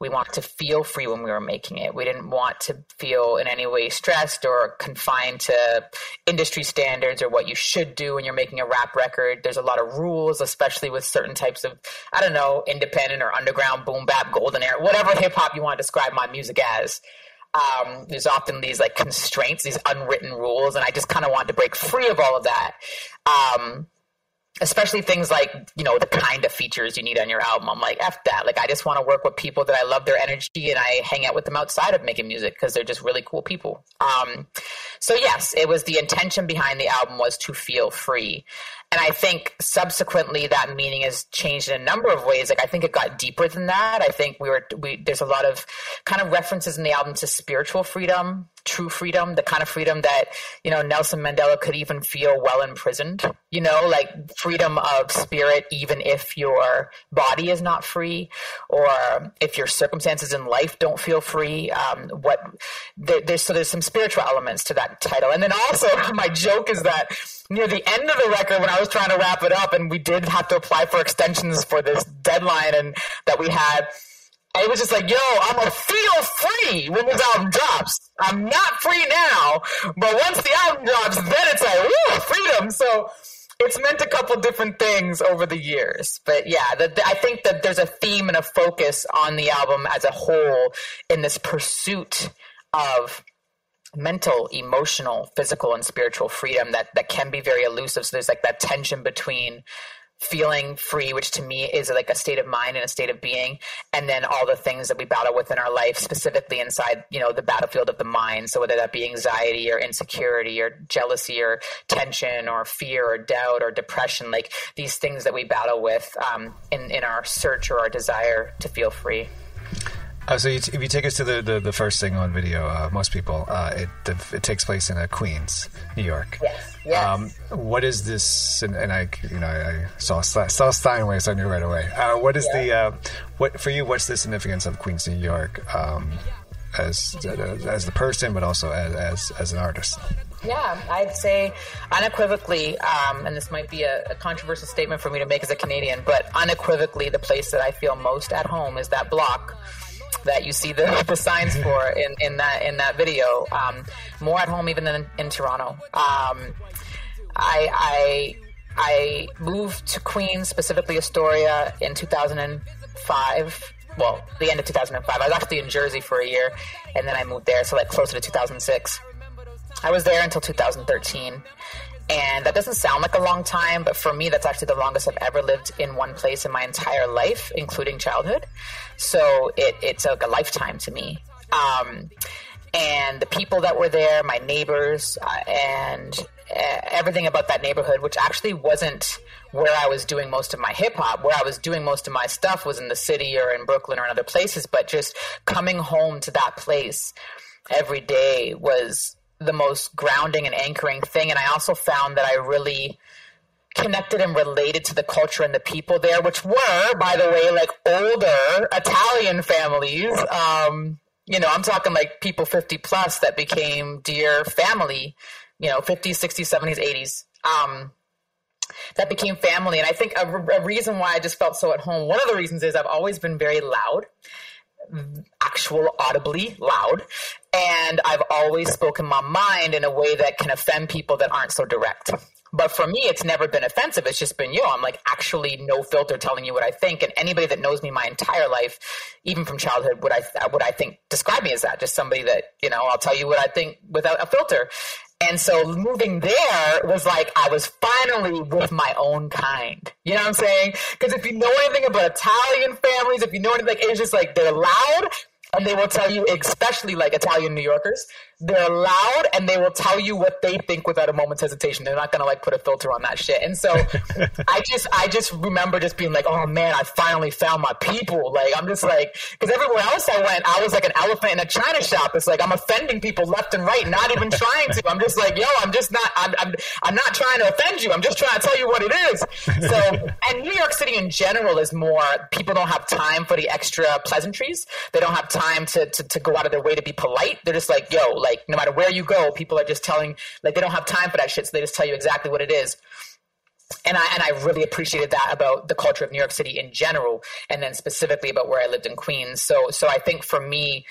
We wanted to feel free when we were making it. We didn't want to feel in any way stressed or confined to industry standards or what you should do when you're making a rap record. There's a lot of rules, especially with certain types of, I don't know, independent or underground, boom bap, golden era, whatever hip hop you want to describe my music as. Um, there's often these like constraints, these unwritten rules, and I just kind of wanted to break free of all of that. Um, especially things like you know the kind of features you need on your album. I'm like f that. Like i just want to work with people that i love their energy and i hang out with them outside of making music because they're just really cool people. Um, so yes it was the intention behind the album was to feel free and i think subsequently that meaning has changed in a number of ways like i think it got deeper than that i think we were we there's a lot of kind of references in the album to spiritual freedom true freedom, the kind of freedom that, you know, Nelson Mandela could even feel while imprisoned, you know, like freedom of spirit, even if your body is not free or if your circumstances in life don't feel free. Um, what there, there's, so there's some spiritual elements to that title. And then also <laughs> my joke is that near the end of the record, when I was trying to wrap it up and we did have to apply for extensions for this deadline and that we had, it was just like, yo, I'm gonna feel free when this album drops. I'm not free now, but once the album drops, then it's like, woo, freedom. So it's meant a couple different things over the years. But yeah, the, the, I think that there's a theme and a focus on the album as a whole in this pursuit of mental, emotional, physical, and spiritual freedom that, that can be very elusive. So there's like that tension between feeling free, which to me is like a state of mind and a state of being, and then all the things that we battle with in our life, specifically inside, you know, the battlefield of the mind. So whether that be anxiety or insecurity or jealousy or tension or fear or doubt or depression, like these things that we battle with um, in in our search or our desire to feel free. Uh, so you t- if you take us to the, the, the first thing on video, uh, most people, uh, it it takes place in uh, Queens, New York. Yes. yes. Um, what is this? And, and, I, you know, I saw saw Steinway, so I knew right away. Uh, what is yeah. the uh, what for you? What's the significance of Queens, New York, um, as as the person, but also as as, as an artist? Yeah, I'd say unequivocally, um, and this might be a, a, controversial statement for me to make as a Canadian, but unequivocally, the place that I feel most at home is that block that you see the, the signs for in, in that in that video. Um, more at home even than in, Toronto. Um, I, I I moved to Queens, specifically Astoria, in 2005. Well, the end of 2005. I was actually in Jersey for a year, and then I moved there, so like closer to 2006. I was there until 2013. And that doesn't sound like a long time, but for me, that's actually the longest I've ever lived in one place in my entire life, including childhood. So it, it's like a lifetime to me. Um, and the people that were there, my neighbors, uh, and uh, everything about that neighborhood, which actually wasn't where I was doing most of my hip hop. Where I was doing most of my stuff was in the city or in Brooklyn or in other places, but just coming home to that place every day was the most grounding and anchoring thing. And I also found that I really connected and related to the culture and the people there, which were, by the way, like older Italian families. Um, you know, I'm talking like people 50 plus that became dear family, you know, 50s, 60s, 70s, 80s. Um, that became family. And I think a, a reason why I just felt so at home, one of the reasons is I've always been very loud actual audibly loud. And i've always spoken my mind in a way that can offend people that aren't so direct. But for me it's never been offensive. It's just been you. I'm like actually no filter telling you what i think. And anybody that knows me my entire life even from childhood would i would i think describe me as that? Just somebody that you know i'll tell you what i think without a filter and so moving there was like I was finally with my own kind. You know what I'm saying? Because if you know anything about Italian families, if you know anything, like, it's just like they're loud and they will tell you, especially like Italian New Yorkers, they're loud and they will tell you what they think without a moment's hesitation. They're not gonna like put a filter on that shit. And so <laughs> I just I just remember just being like, oh man, I finally found my people. Like I'm just like because everywhere else I went, I was like an elephant in a china shop. It's like I'm offending people left and right, not even trying to. I'm just like, yo, I'm just not I'm I'm, I'm not trying to offend you. I'm just trying to tell you what it is. So <laughs> and New York City in general is more people don't have time for the extra pleasantries. They don't have time to to, to go out of their way to be polite. They're just like, yo, like no matter where you go, people are just telling like they don't have time for that shit, so they just tell you exactly what it is. And I and I really appreciated that about the culture of New York City in general, and then specifically about where I lived in Queens. So so I think for me,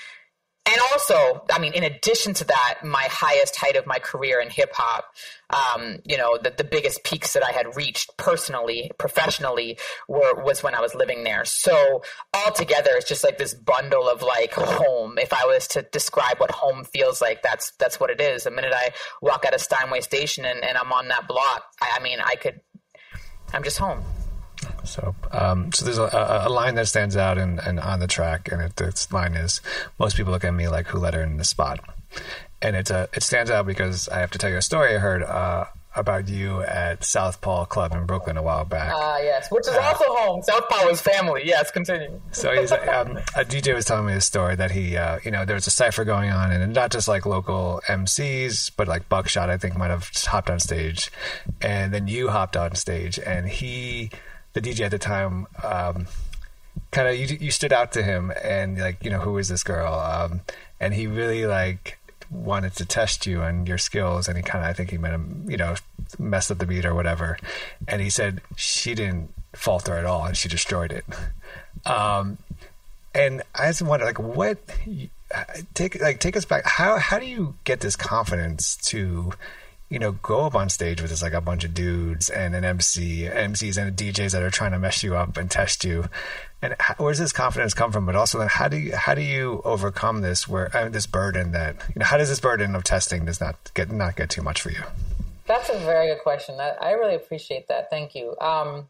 and also, I mean, in addition to that, my highest height of my career in hip hop, um, you know, the, the biggest peaks that I had reached personally, professionally, were was when I was living there. So altogether, it's just like this bundle of like home. If I was to describe what home feels like, that's that's what it is. The minute I walk out of Steinway Station and, and I'm on that block, I, I mean, I could, I'm just home. So, um, so there's a, a, line that stands out and on the track, and it, this line is: "Most people look at me like who let her in the spot," and it uh, it stands out because I have to tell you a story I heard uh, about you at Southpaw Club in Brooklyn a while back. Ah, uh, yes, which is uh, also home. Southpaw is family. Yes, continue. So he's, um, a DJ was telling me a story that he, uh, you know, there was a cipher going on, and not just like local MCs, but like Buckshot, I think, might have hopped on stage, and then you hopped on stage, and he the DJ at the time, um, kind of you, you stood out to him and like you know who is this girl? Um, and he really like wanted to test you and your skills, and he kind of I think he made him you know messed up the beat or whatever, and he said she didn't falter at all and she destroyed it. Um, and I just wonder like what take like take us back how how do you get this confidence to you know, go up on stage with just like a bunch of dudes and an MC, MCs and DJs that are trying to mess you up and test you. And how, where does this confidence come from? But also, then how do you how do you overcome this where this burden that you know how does this burden of testing does not get not get too much for you? That's a very good question. I, I really appreciate that. Thank you. Um,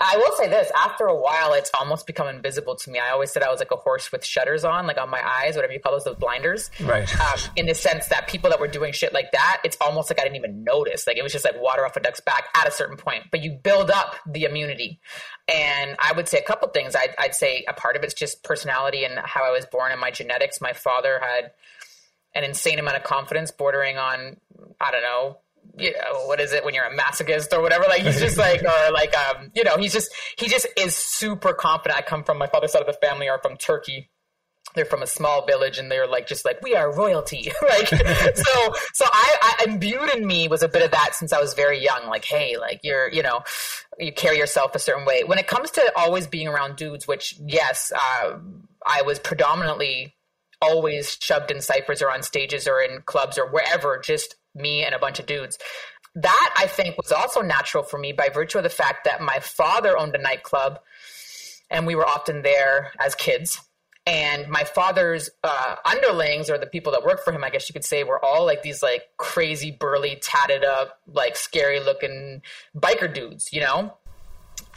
I will say this: after a while, it's almost become invisible to me. I always said I was like a horse with shutters on, like on my eyes, whatever you call those, those blinders. Right. Um, in the sense that people that were doing shit like that, it's almost like I didn't even notice. Like it was just like water off a duck's back at a certain point. But you build up the immunity, and I would say a couple things. I'd, I'd say a part of it's just personality and how I was born and my genetics. My father had an insane amount of confidence, bordering on I don't know you know, what is it when you're a masochist or whatever? Like he's just <laughs> like, or like, um, you know, he's just, he just is super confident. I come from my father's side of the family are from Turkey. They're from a small village and they're like, just like, we are royalty. <laughs> like, <laughs> so, so I, I imbued in me was a bit of that since I was very young. Like, hey, like you're, you know, you carry yourself a certain way. When it comes to always being around dudes, which yes, uh, I was predominantly always shoved in ciphers or on stages or in clubs or wherever, just me and a bunch of dudes. That I think was also natural for me by virtue of the fact that my father owned a nightclub and we were often there as kids. And my father's uh, underlings, or the people that worked for him, I guess you could say, were all like these like crazy, burly, tatted up, like scary looking biker dudes, you know?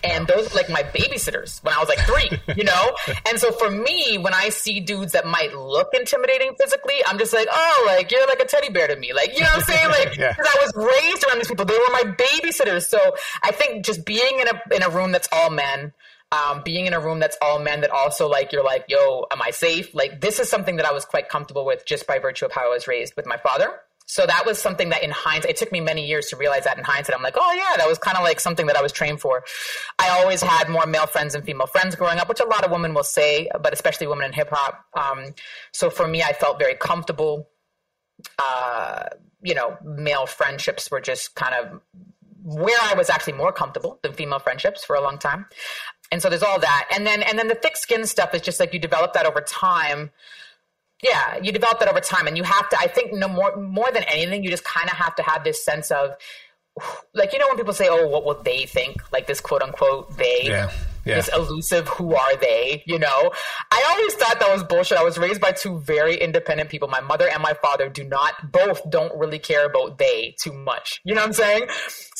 And those were like my babysitters when I was like three, you know? <laughs> and so for me, when I see dudes that might look intimidating physically, I'm just like, oh, like you're like a teddy bear to me. Like, you know what I'm saying? Like, because yeah. I was raised around these people. They were my babysitters. So I think just being in a, in a room that's all men, um, being in a room that's all men that also like you're like yo am i safe like this is something that i was quite comfortable with just by virtue of how i was raised with my father so that was something that in hindsight, it took me many years to realize that in hindsight. I'm like, oh yeah, that was kind of like something that I was trained for. I always had more male friends than female friends growing up, which a lot of women will say, but especially women in hip hop. Um, so for me, I felt very comfortable. Uh, you know, male friendships were just kind of where I was actually more comfortable than female friendships for a long time. And so there's all that. And then, and then the thick skin stuff is just like you develop that over time yeah, you develop that over time, and you have to. I think no more more than anything, you just kind of have to have this sense of, like you know when people say, "Oh, what will they think?" Like this quote unquote they. Yeah yeah. this elusive who are they you know i always thought that was bullshit i was raised by two very independent people my mother and my father do not both don't really care about they too much you know what i'm saying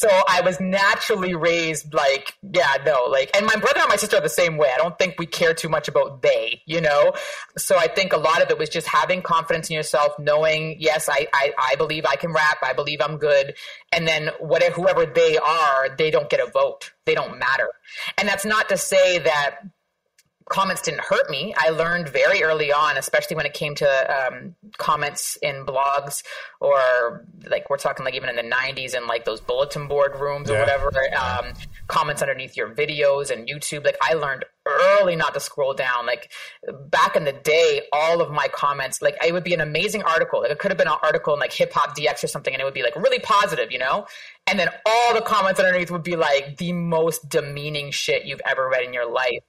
so i was naturally raised like yeah no like and my brother and my sister are the same way. I don't think we care too much about they you know? So i think a lot of it was just having confidence in yourself knowing yes i i, I believe i can rap i believe i'm good. And then whatever whoever they are they don't get a vote. They don't matter. And that's not to say that comments didn't hurt me. I learned very early on, especially when it came to um, comments in blogs or like we're talking like even in the 90s and like those bulletin board rooms yeah. or whatever, um, comments underneath your videos and YouTube. Like I learned early not to scroll down. Like back in the day, all of my comments, like it would be an amazing article. Like it could have been an article in like Hip Hop DX or something, and it would be like really positive, you know. And then all the comments underneath would be like the most demeaning shit you've ever read in your life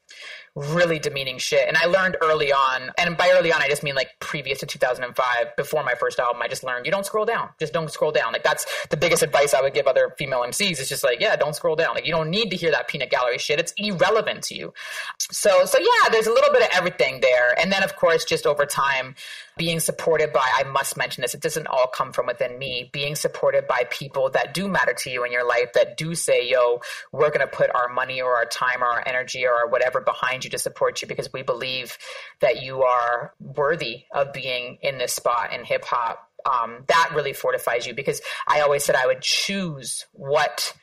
really demeaning shit. And I learned early on, and by early on, I just mean like previous to 2005, before my first album, I just learned you don't scroll down. Just don't scroll down. Like that's the biggest advice I would give other female MCs is just like, yeah, don't scroll down. Like you don't need to hear that peanut gallery shit. It's irrelevant to you. So, so yeah, there's a little bit of everything there. And then of course, just over time, being supported by, I must mention this, it doesn't all come from within me, being supported by people that do matter to you in your life that do say, yo, we're going to put our money or our time or our energy or whatever behind you to support you because we believe that you are worthy of being in this spot in hip hop. Um, that really fortifies you because I always said I would choose what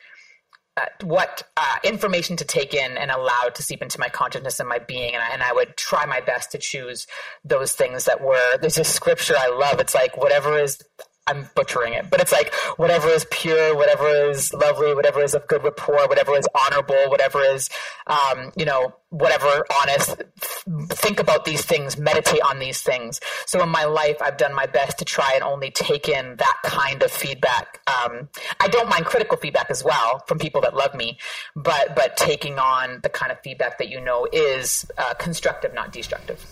what uh, information to take in and allow to seep into my consciousness and my being. And I, and I would try my best to choose those things that were, there's a scripture I love. It's like, whatever is I'm butchering it, but it's like whatever is pure, whatever is lovely, whatever is of good rapport, whatever is honorable, whatever is, um, you know, whatever honest. Think about these things, meditate on these things. So in my life, I've done my best to try and only take in that kind of feedback. Um, I don't mind critical feedback as well from people that love me, but but taking on the kind of feedback that you know is uh, constructive, not destructive.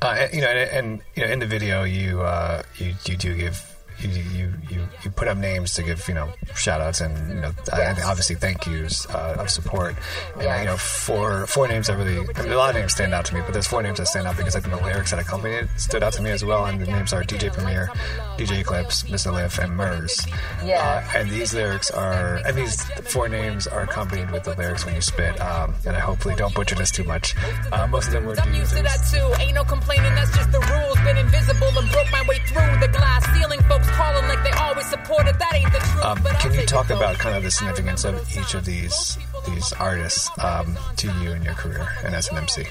Uh, you know, and, and, you know, in the video, you uh, you you do give you, you, you, you put up names to give, you know, shout outs and, you know, yes. obviously thank yous uh, of support. And, yes. you know, four, four names that really, I mean, a lot of names stand out to me, but there's four names that stand out because I think the lyrics that accompany it stood out to me as well. And the names are DJ Premier, DJ Eclipse, Mr. Lif, and Murs. Yeah. Uh, and these lyrics are, and these four names are accompanied with the lyrics when you spit. Um, and I hopefully don't butcher this too much. Uh, most of them were I'm used to that too. Ain't no complaining, that's just the rules. Been invisible and broke my way through the glass ceiling. Folks calling like they always supported. That ain't the truth. Um, can you talk about kind of the significance of each of these these artists um, to you in your career and as an MC?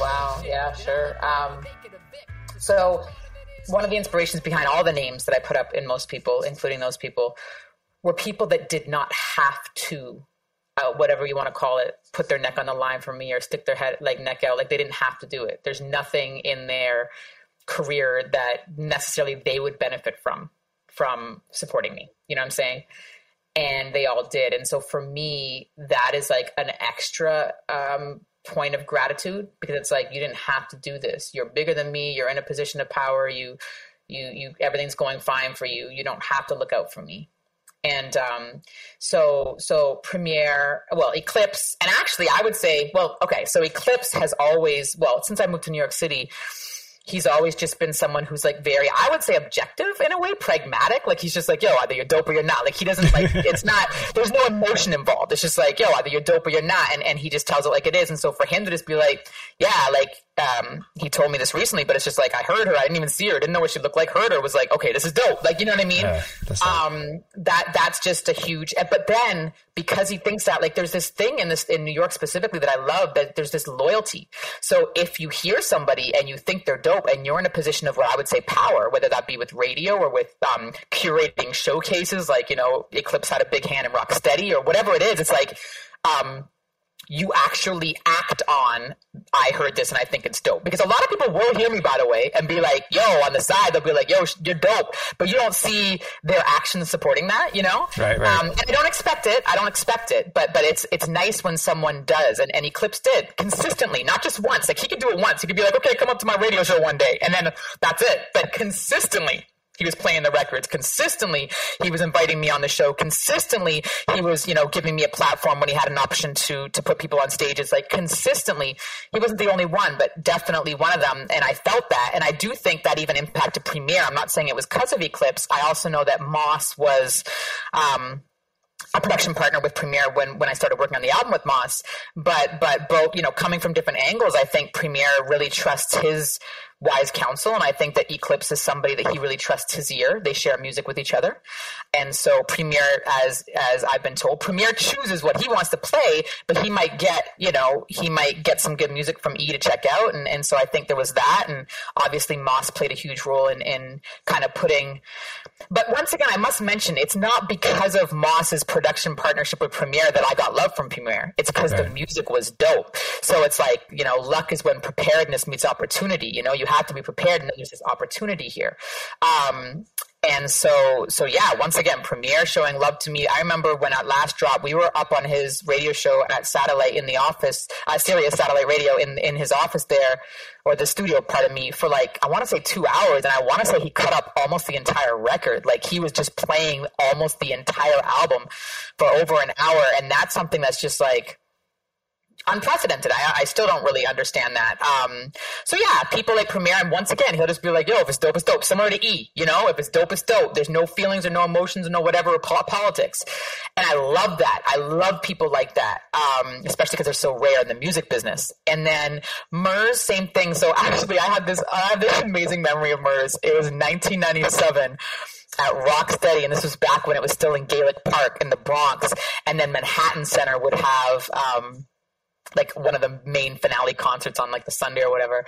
Wow. Yeah. Sure. Um, so one of the inspirations behind all the names that I put up in most people, including those people, were people that did not have to uh, whatever you want to call it, put their neck on the line for me or stick their head like neck out. Like they didn't have to do it. There's nothing in their career that necessarily they would benefit from from supporting me. You know what I'm saying? And they all did. And so for me, that is like an extra um, point of gratitude because it's like you didn't have to do this. You're bigger than me. You're in a position of power. You, you, you. Everything's going fine for you. You don't have to look out for me and um, so so Premier, well, Eclipse, and actually, I would say, well, okay, so Eclipse has always, well, since I moved to New York City, he's always just been someone who's like very, I would say objective in a way, pragmatic. Like he's just like, yo, either you're dope or you're not. Like he doesn't like, <laughs> it's not, there's no emotion involved. It's just like, yo, either you're dope or you're not. And, and he just tells it like it is. And so for him to just be like, yeah, like, um, he told me this recently, but it's just like, I heard her. I didn't even see her. Didn't know what she looked like. Heard her was like, okay, this is dope. Like, you know what I mean? Yeah, um, that, that's just a huge, but then because he thinks that like there's this thing in this, in New York specifically that I love that there's this loyalty. So if you hear somebody and you think they're dope, and you're in a position of what I would say power, whether that be with radio or with um, curating showcases, like you know Eclipse had a big hand in Rocksteady or whatever it is. It's like um, you actually act on I heard this and I think it's dope. Because a lot of people will hear me, by the way, and be like, yo, on the side, they'll be like, yo, you're dope. But you don't see their actions supporting that, you know? Right, right. Um, and I don't expect it. I don't expect it. But but it's it's nice when someone does. And, and Eclipse did consistently, not just once. Like he could do it once. He could be like, okay, come up to my radio show one day. And then that's it. But consistently he was playing the records consistently. He was inviting me on the show consistently. He was, you know, giving me a platform when he had an option to to put people on stages. Like consistently, he wasn't the only one, but definitely one of them. And I felt that, and I do think that even impacted Premier. I'm not saying it was because of Eclipse. I also know that Moss was. Um, a production partner with Premier when when I started working on the album with Moss. But but both you know coming from different angles, I think Premier really trusts his wise counsel. And I think that Eclipse is somebody that he really trusts his ear. They share music with each other. And so Premier, as, as I've been told, Premier chooses what he wants to play, but he might get, you know, he might get some good music from E to check out. And, and so I think there was that. And obviously Moss played a huge role in, in kind of putting, but once again, I must mention, it's not because of Moss's production partnership with Premier that I got love from Premier. It's because okay. the music was dope. So it's like, you know, luck is when preparedness meets opportunity. You know, you have to be prepared and there's this opportunity here. Um, and so so yeah once again premier showing love to me i remember when at last drop we were up on his radio show at satellite in the office uh, sirius satellite radio in in his office there or the studio part of me for like i want to say two hours and i want to say he cut up almost the entire record like he was just playing almost the entire album for over an hour and that's something that's just like unprecedented. I, I still don't really understand that. Um, so yeah, people like Premier, and once again, he'll just be like, "Yo, if it's dope, it's dope." Similar to E, you know, if it's dope, it's dope. There's no feelings or no emotions or no whatever politics, and I love that. I love people like that, um, especially because they're so rare in the music business. And then Murs, same thing. So actually, I had this, I have this <laughs> amazing memory of Murs. It was 1997 at Rocksteady, and this was back when it was still in Gaelic Park in the Bronx, and then Manhattan Center would have. Um, like one of the main finale concerts on like the Sunday or whatever.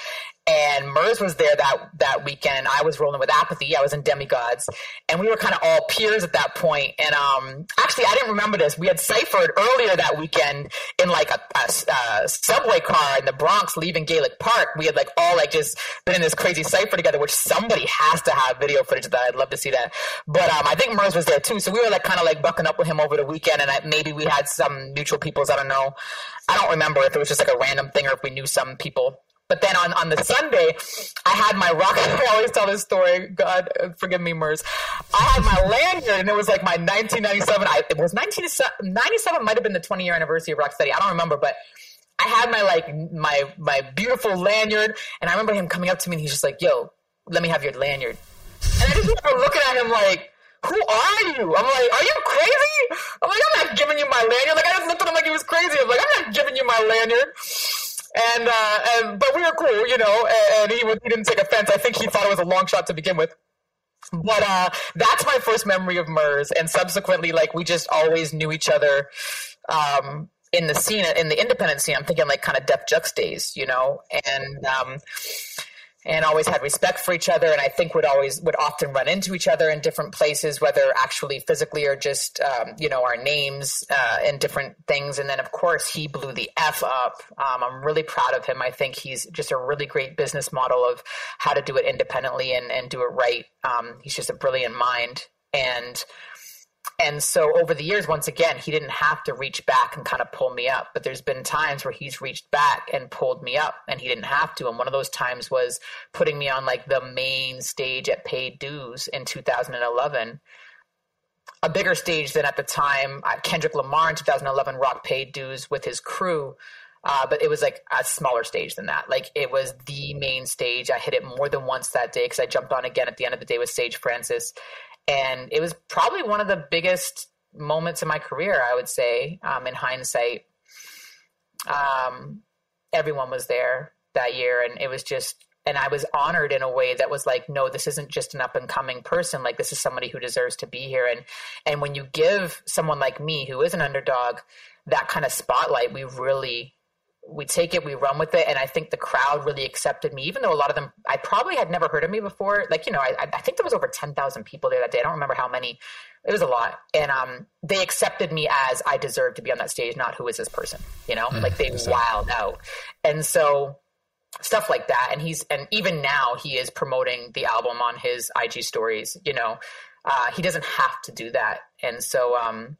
And Murs was there that that weekend. I was rolling with Apathy. I was in Demigodz, and we were kind of all peers at that point. And um, actually, I didn't remember this. We had ciphered earlier that weekend in like a, a, a, subway car in the Bronx, leaving Gaelic Park. We had like all like just been in this crazy cipher together, which somebody has to have video footage of that. I'd love to see that. But um, I think Murs was there too, so we were like kind of like bucking up with him over the weekend, and I, maybe we had some mutual peoples. I don't know. I don't remember if it was just like a random thing or if we knew some people But then on, on the Sunday, I had my rock. <laughs> I always tell this story. God uh, forgive me, Murs. I had my lanyard, and it was like my 1997. I, it was 1997. Might have been the 20 year anniversary of Rocksteady. I don't remember, but I had my like my my beautiful lanyard, and I remember him coming up to me, and he's just like, "Yo, let me have your lanyard." And I just remember looking at him like, "Who are you?" I'm like, "Are you crazy?" I'm like, "I'm not giving you my lanyard." Like I just looked at him like he was crazy. I'm like, "I'm not giving you my lanyard." And uh, and but we were cool, you know, and, he, he didn't take offense. I think he thought it was a long shot to begin with but uh, that's my first memory of Murs, and subsequently, like we just always knew each other um, in the scene, in the independent scene. I'm thinking like kind of Def Jux days, you know, and um, and always had respect for each other and i think would always would often run into each other in different places whether actually physically or just um, you know our names uh, and different things. And then of course he blew the f up. Um, i'm really proud of him. I think he's just a really great business model of how to do it independently and, and do it right. Um, he's just a brilliant mind. And and so over the years once again he didn't have to reach back and kind of pull me up but there's been times where he's reached back and pulled me up and he didn't have to and one of those times was putting me on like the main stage at paid dues in 2011 a bigger stage than at the time uh, kendrick lamar in 2011 rock paid dues with his crew uh, but it was like a smaller stage than that. Like it was the main stage. I hit it more than once that day because I jumped on again at the end of the day with Sage Francis, and it was probably one of the biggest moments in my career i would say um, in hindsight. Um, everyone was there that year and it was just and i was honored in a way that was like no this isn't just an up and coming person. Like this is somebody who deserves to be here. And and when you give someone like me who is an underdog that kind of spotlight we really we take it, we run with it, and I think the crowd really accepted me, even though a lot of them I probably had never heard of me before. Like you know, I, I think there was over ten thousand people there that day. I don't remember how many. It was a lot, and um, they accepted me as I deserved to be on that stage, not who is this person. You know, mm, like they wild out, and so stuff like that. And he's and even now he is promoting the album on his IG stories. You know, uh, he doesn't have to do that, and so um,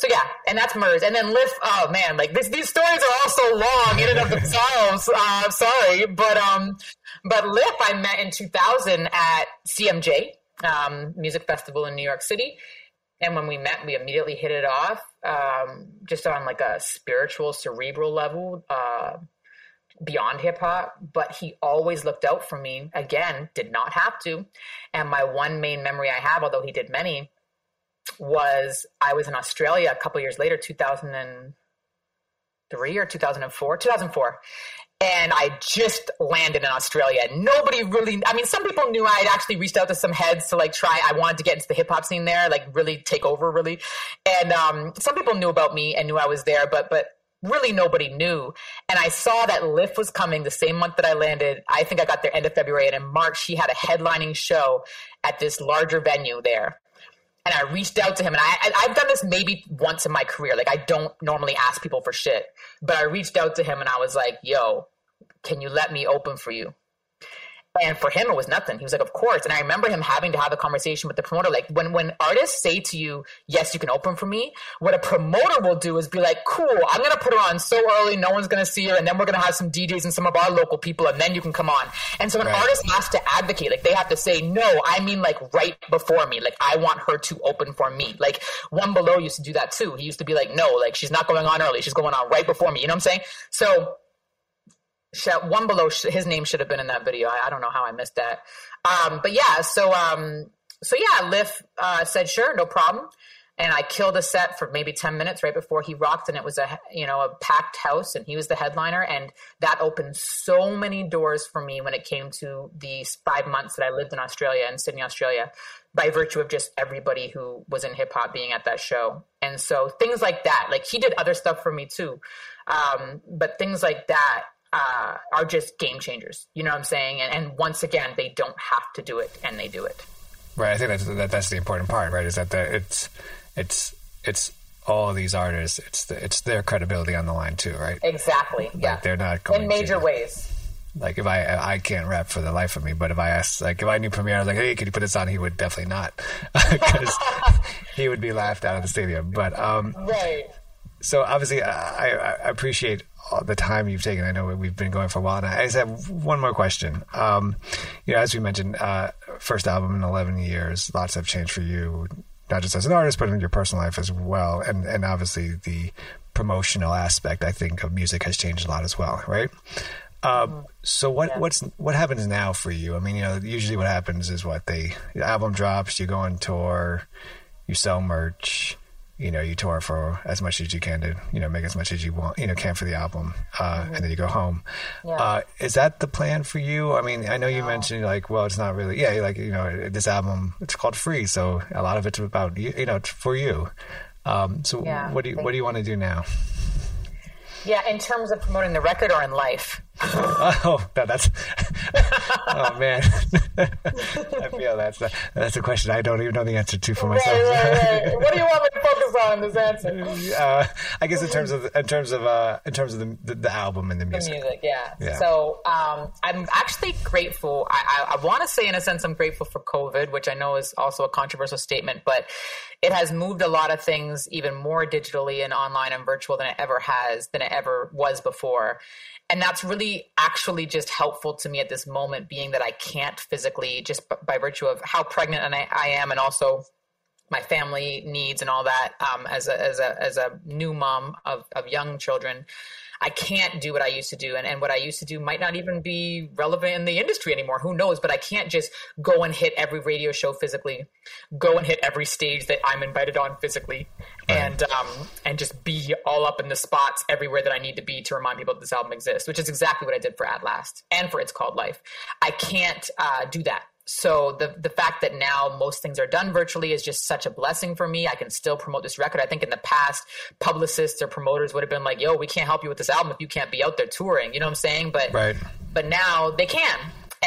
so yeah, and that's Murs. And then Lif, oh man, like this, these stories are all so long in and of themselves. <laughs> uh, sorry, but um, but Lif I met in 2000 at CMJ um, Music Festival in New York City, and when we met, we immediately hit it off, um, just on like a spiritual, cerebral level. Uh, beyond hip hop, but he always looked out for me. Again, did not have to. And my one main memory I have, although he did many, was I was in Australia a couple years later, 2003 or 2004, 2004. And I just landed in Australia. Nobody really, I mean, some people knew I'd actually reached out to some heads to like try, I wanted to get into the hip hop scene there, like really take over, really. And um, some people knew about me and knew I was there, but, but really nobody knew. And I saw that Lif was coming the same month that I landed. I think I got there end of February. And in March, he had a headlining show at this larger venue there and I reached out to him, and I, I have done this maybe once in my career. Like I don't normally ask people for shit, but I reached out to him and I was like, "Yo, can you let me open for you?" And for him, it was nothing. He was like, "Of course." And I remember him having to have a conversation with the promoter. Like when when artists say to you, "Yes, you can open for me," what a promoter will do is be like, "Cool, I'm gonna put her on so early, no one's gonna see her, and then we're gonna have some DJs and some of our local people, and then you can come on." And so an right. artist has to advocate. Like they have to say, "No, I mean like right before me. Like I want her to open for me." Like One Below used to do that too. He used to be like, "No, like she's not going on early. She's going on right before me." You know what I'm saying? So one below his name should have been in that video. I, I don't know how I missed that. Um, but yeah, so um, so yeah, Lif uh, said sure, no problem, and I killed a set for maybe ten minutes right before he rocked, and it was a you know a packed house, and he was the headliner, and that opened so many doors for me when it came to the five months that I lived in Australia in Sydney, Australia, by virtue of just everybody who was in hip hop being at that show, and so things like that. Like he did other stuff for me too, um, but things like that uh, are just game changers. You know what I'm saying? And, and, once again, they don't have to do it, and they do it. Right. I think that's that, that's the important part, right? Is that the, it's it's it's all these artists. It's the, it's their credibility on the line too, right? Exactly. Like yeah. They're not going in major to, ways. Like if I I can't rap for the life of me, but if I asked, like if I knew Premier, I was like, hey, could you put this on? He would definitely not, <laughs> because <laughs> he would be laughed out of the stadium. But um, right. So obviously, I, I appreciate the time you've taken. I know we've been going for a while. And I just have one more question. Um, you know, as we mentioned, uh, first album in 11 years, lots have changed for you, not just as an artist, but in your personal life as well. And, and obviously the promotional aspect, I think, of music has changed a lot as well, right? Um, so what yeah. what's what happens now for you? I mean, you know, usually what happens is what they the album drops, you go on tour, you sell merch, you know, you tour for as much as you can to, you know, make as much as you want, you know, can for the album, uh, mm-hmm. and then you go home. Yeah. Uh, is that the plan for you? I mean, I know you no. mentioned like, well, it's not really, yeah, like, you know, this album, it's called Free. So a lot of it's about you, you know, it's for you. Um, so yeah, what do you, what do you want to do now? Yeah, in terms of promoting the record or in life? <laughs> oh, that, that's oh man. <laughs> I feel that's a, that's a question I don't even know the answer to for myself. Right, right, right. <laughs> what do you want me to focus on in this answer? Uh, I guess in terms of in terms of uh, in terms of the, the, the album and the music. The music, yeah. yeah. So um, I'm actually grateful. I, I, I want to say, in a sense, I'm grateful for COVID, which I know is also a controversial statement, but it has moved a lot of things even more digitally and online and virtual than it ever has than it ever was before and that's really actually just helpful to me at this moment being that i can't physically just by virtue of how pregnant I, I am and also my family needs and all that um, as, a, as, a, as a new mom of, of young children I can't do what I used to do. And, and what I used to do might not even be relevant in the industry anymore. Who knows? But I can't just go and hit every radio show physically, go and hit every stage that I'm invited on physically, right. and um, and just be all up in the spots everywhere that I need to be to remind people that this album exists, which is exactly what I did for At Last and for It's Called Life. I can't uh, do that so the the fact that now most things are done virtually is just such a blessing for me. I can still promote this record. I think in the past, publicists or promoters would have been like, "Yo, we can't help you with this album if you can't be out there touring." You know what I'm saying? But right. but now they can,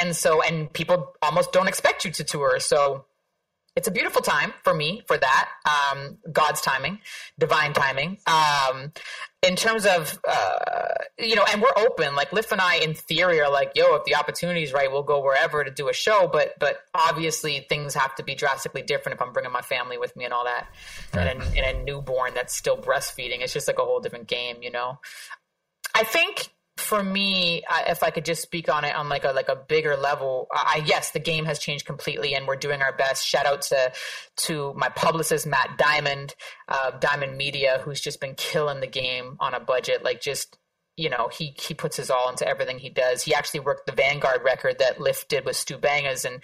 and so and people almost don't expect you to tour. So it's a beautiful time for me for that um, god's timing divine timing um, in terms of uh, you know and we're open. Like Lif and i in theory are like yo if the opportunity is right we'll go wherever to do a show. But but obviously things have to be drastically different if i'm bringing my family with me and all that. Right. and, a, and a newborn that's still breastfeeding it's just like a whole different game you know? I think for me, if I could just speak on it on like a like a bigger level, I yes, the game has changed completely, and we're doing our best. Shout out to to my publicist Matt Diamond, uh, Diamond Media, who's just been killing the game on a budget. Like just you know, he he puts his all into everything he does. He actually worked the Vanguard record that Lif did with Stu Bangas, and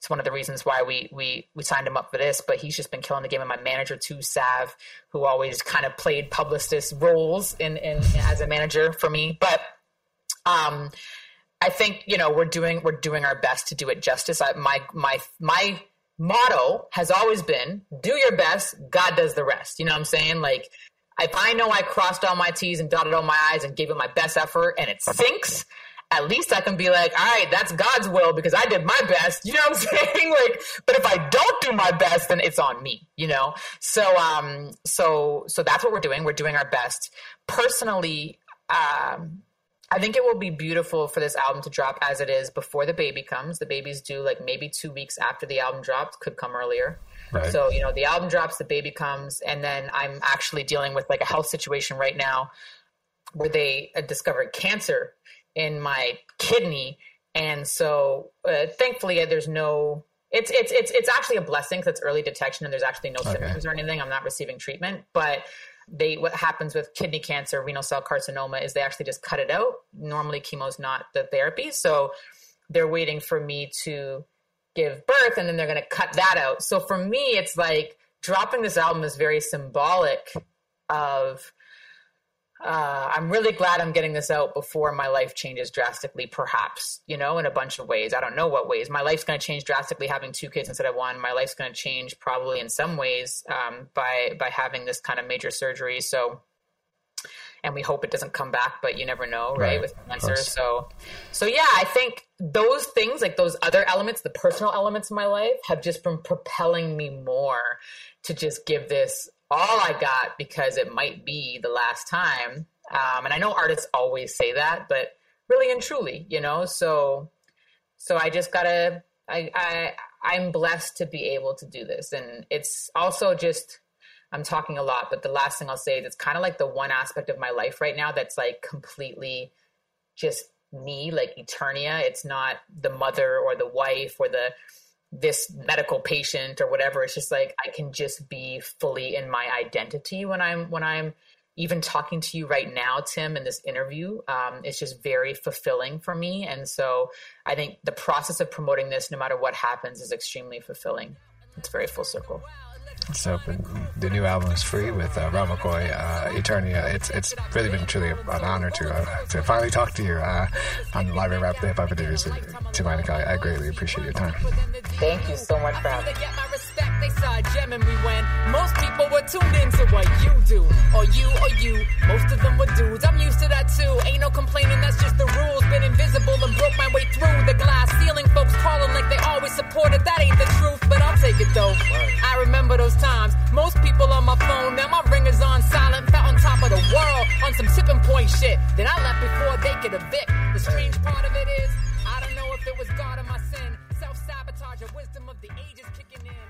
it's one of the reasons why we we we signed him up for this. But he's just been killing the game. And my manager too, Sav, who always kind of played publicist roles in, in as a manager for me. But um, I think you know we're doing we're doing our best to do it justice. I, my my my motto has always been do your best god does the rest you know what i'm saying like if i know i crossed all my t's and dotted all my i's and gave it my best effort and it sinks at least i can be like all right that's god's will because i did my best you know what i'm <laughs> saying like but if i don't do my best then it's on me you know so um so so that's what we're doing we're doing our best personally um I think it will be beautiful for this album to drop as it is before the baby comes. The baby's due like maybe two weeks after the album drops, could come earlier. Right. So, you know, the album drops, the baby comes, and then I'm actually dealing with like a health situation right now where they discovered cancer in my kidney. And so, uh, thankfully, uh, there's no. It's it's it's it's actually a blessing because it's early detection and there's actually no okay. symptoms or anything. I'm not receiving treatment, but they what happens with kidney cancer, renal cell carcinoma is they actually just cut it out. Normally, chemo is not the therapy, so they're waiting for me to give birth, and then they're going to cut that out. So for me, it's like dropping this album is very symbolic of uh, I'm really glad I'm getting this out before my life changes drastically, perhaps, you know, in a bunch of ways. I don't know what ways. My life's going to change drastically having two kids instead of one. My life's going to change probably in some ways um, by by having this kind of major surgery. So, and we hope it doesn't come back, but you never know, right? right with cancer. So, so yeah, I think those things, like those other elements, the personal elements of my life, have just been propelling me more to just give this all I got because it might be the last time. Um, and I know artists always say that, but really and truly, you know. So, so I just gotta. I I I'm blessed to be able to do this, and it's also just I'm talking a lot, but the last thing I'll say is it's kind of like the one aspect of my life right now that's like completely just me, like Eternia. It's not the mother or the wife or the this medical patient or whatever. It's just like I can just be fully in my identity when I'm when I'm even talking to you right now, Tim, in this interview. Um, it's just very fulfilling for me, and so I think the process of promoting this, no matter what happens, is extremely fulfilling. It's very full circle. So the new album is free with uh, Rel McCoy, uh, Eternia. It's it's really been truly an honor to uh, to finally talk to you uh, on the Library Rap the Hip Hop Interviews. To my I, I greatly appreciate your time. Thank you so much for having me. They started jamming me when most people were tuned into what you do, or you or you. Most of them were dudes. I'm used to that too. Ain't no complaining. That's just the rules. Been invisible and broke my way through the glass ceiling. Folks calling like they always supported. That ain't the truth, but I'll take it though. I remember those times. Most people on my phone, now my ringer's on silent. Felt on top of the world on some tipping point shit. Then I left before they could evict. The strange part of it is, I don't know if it was God or my sin. Self sabotage or wisdom of the ages kicking in.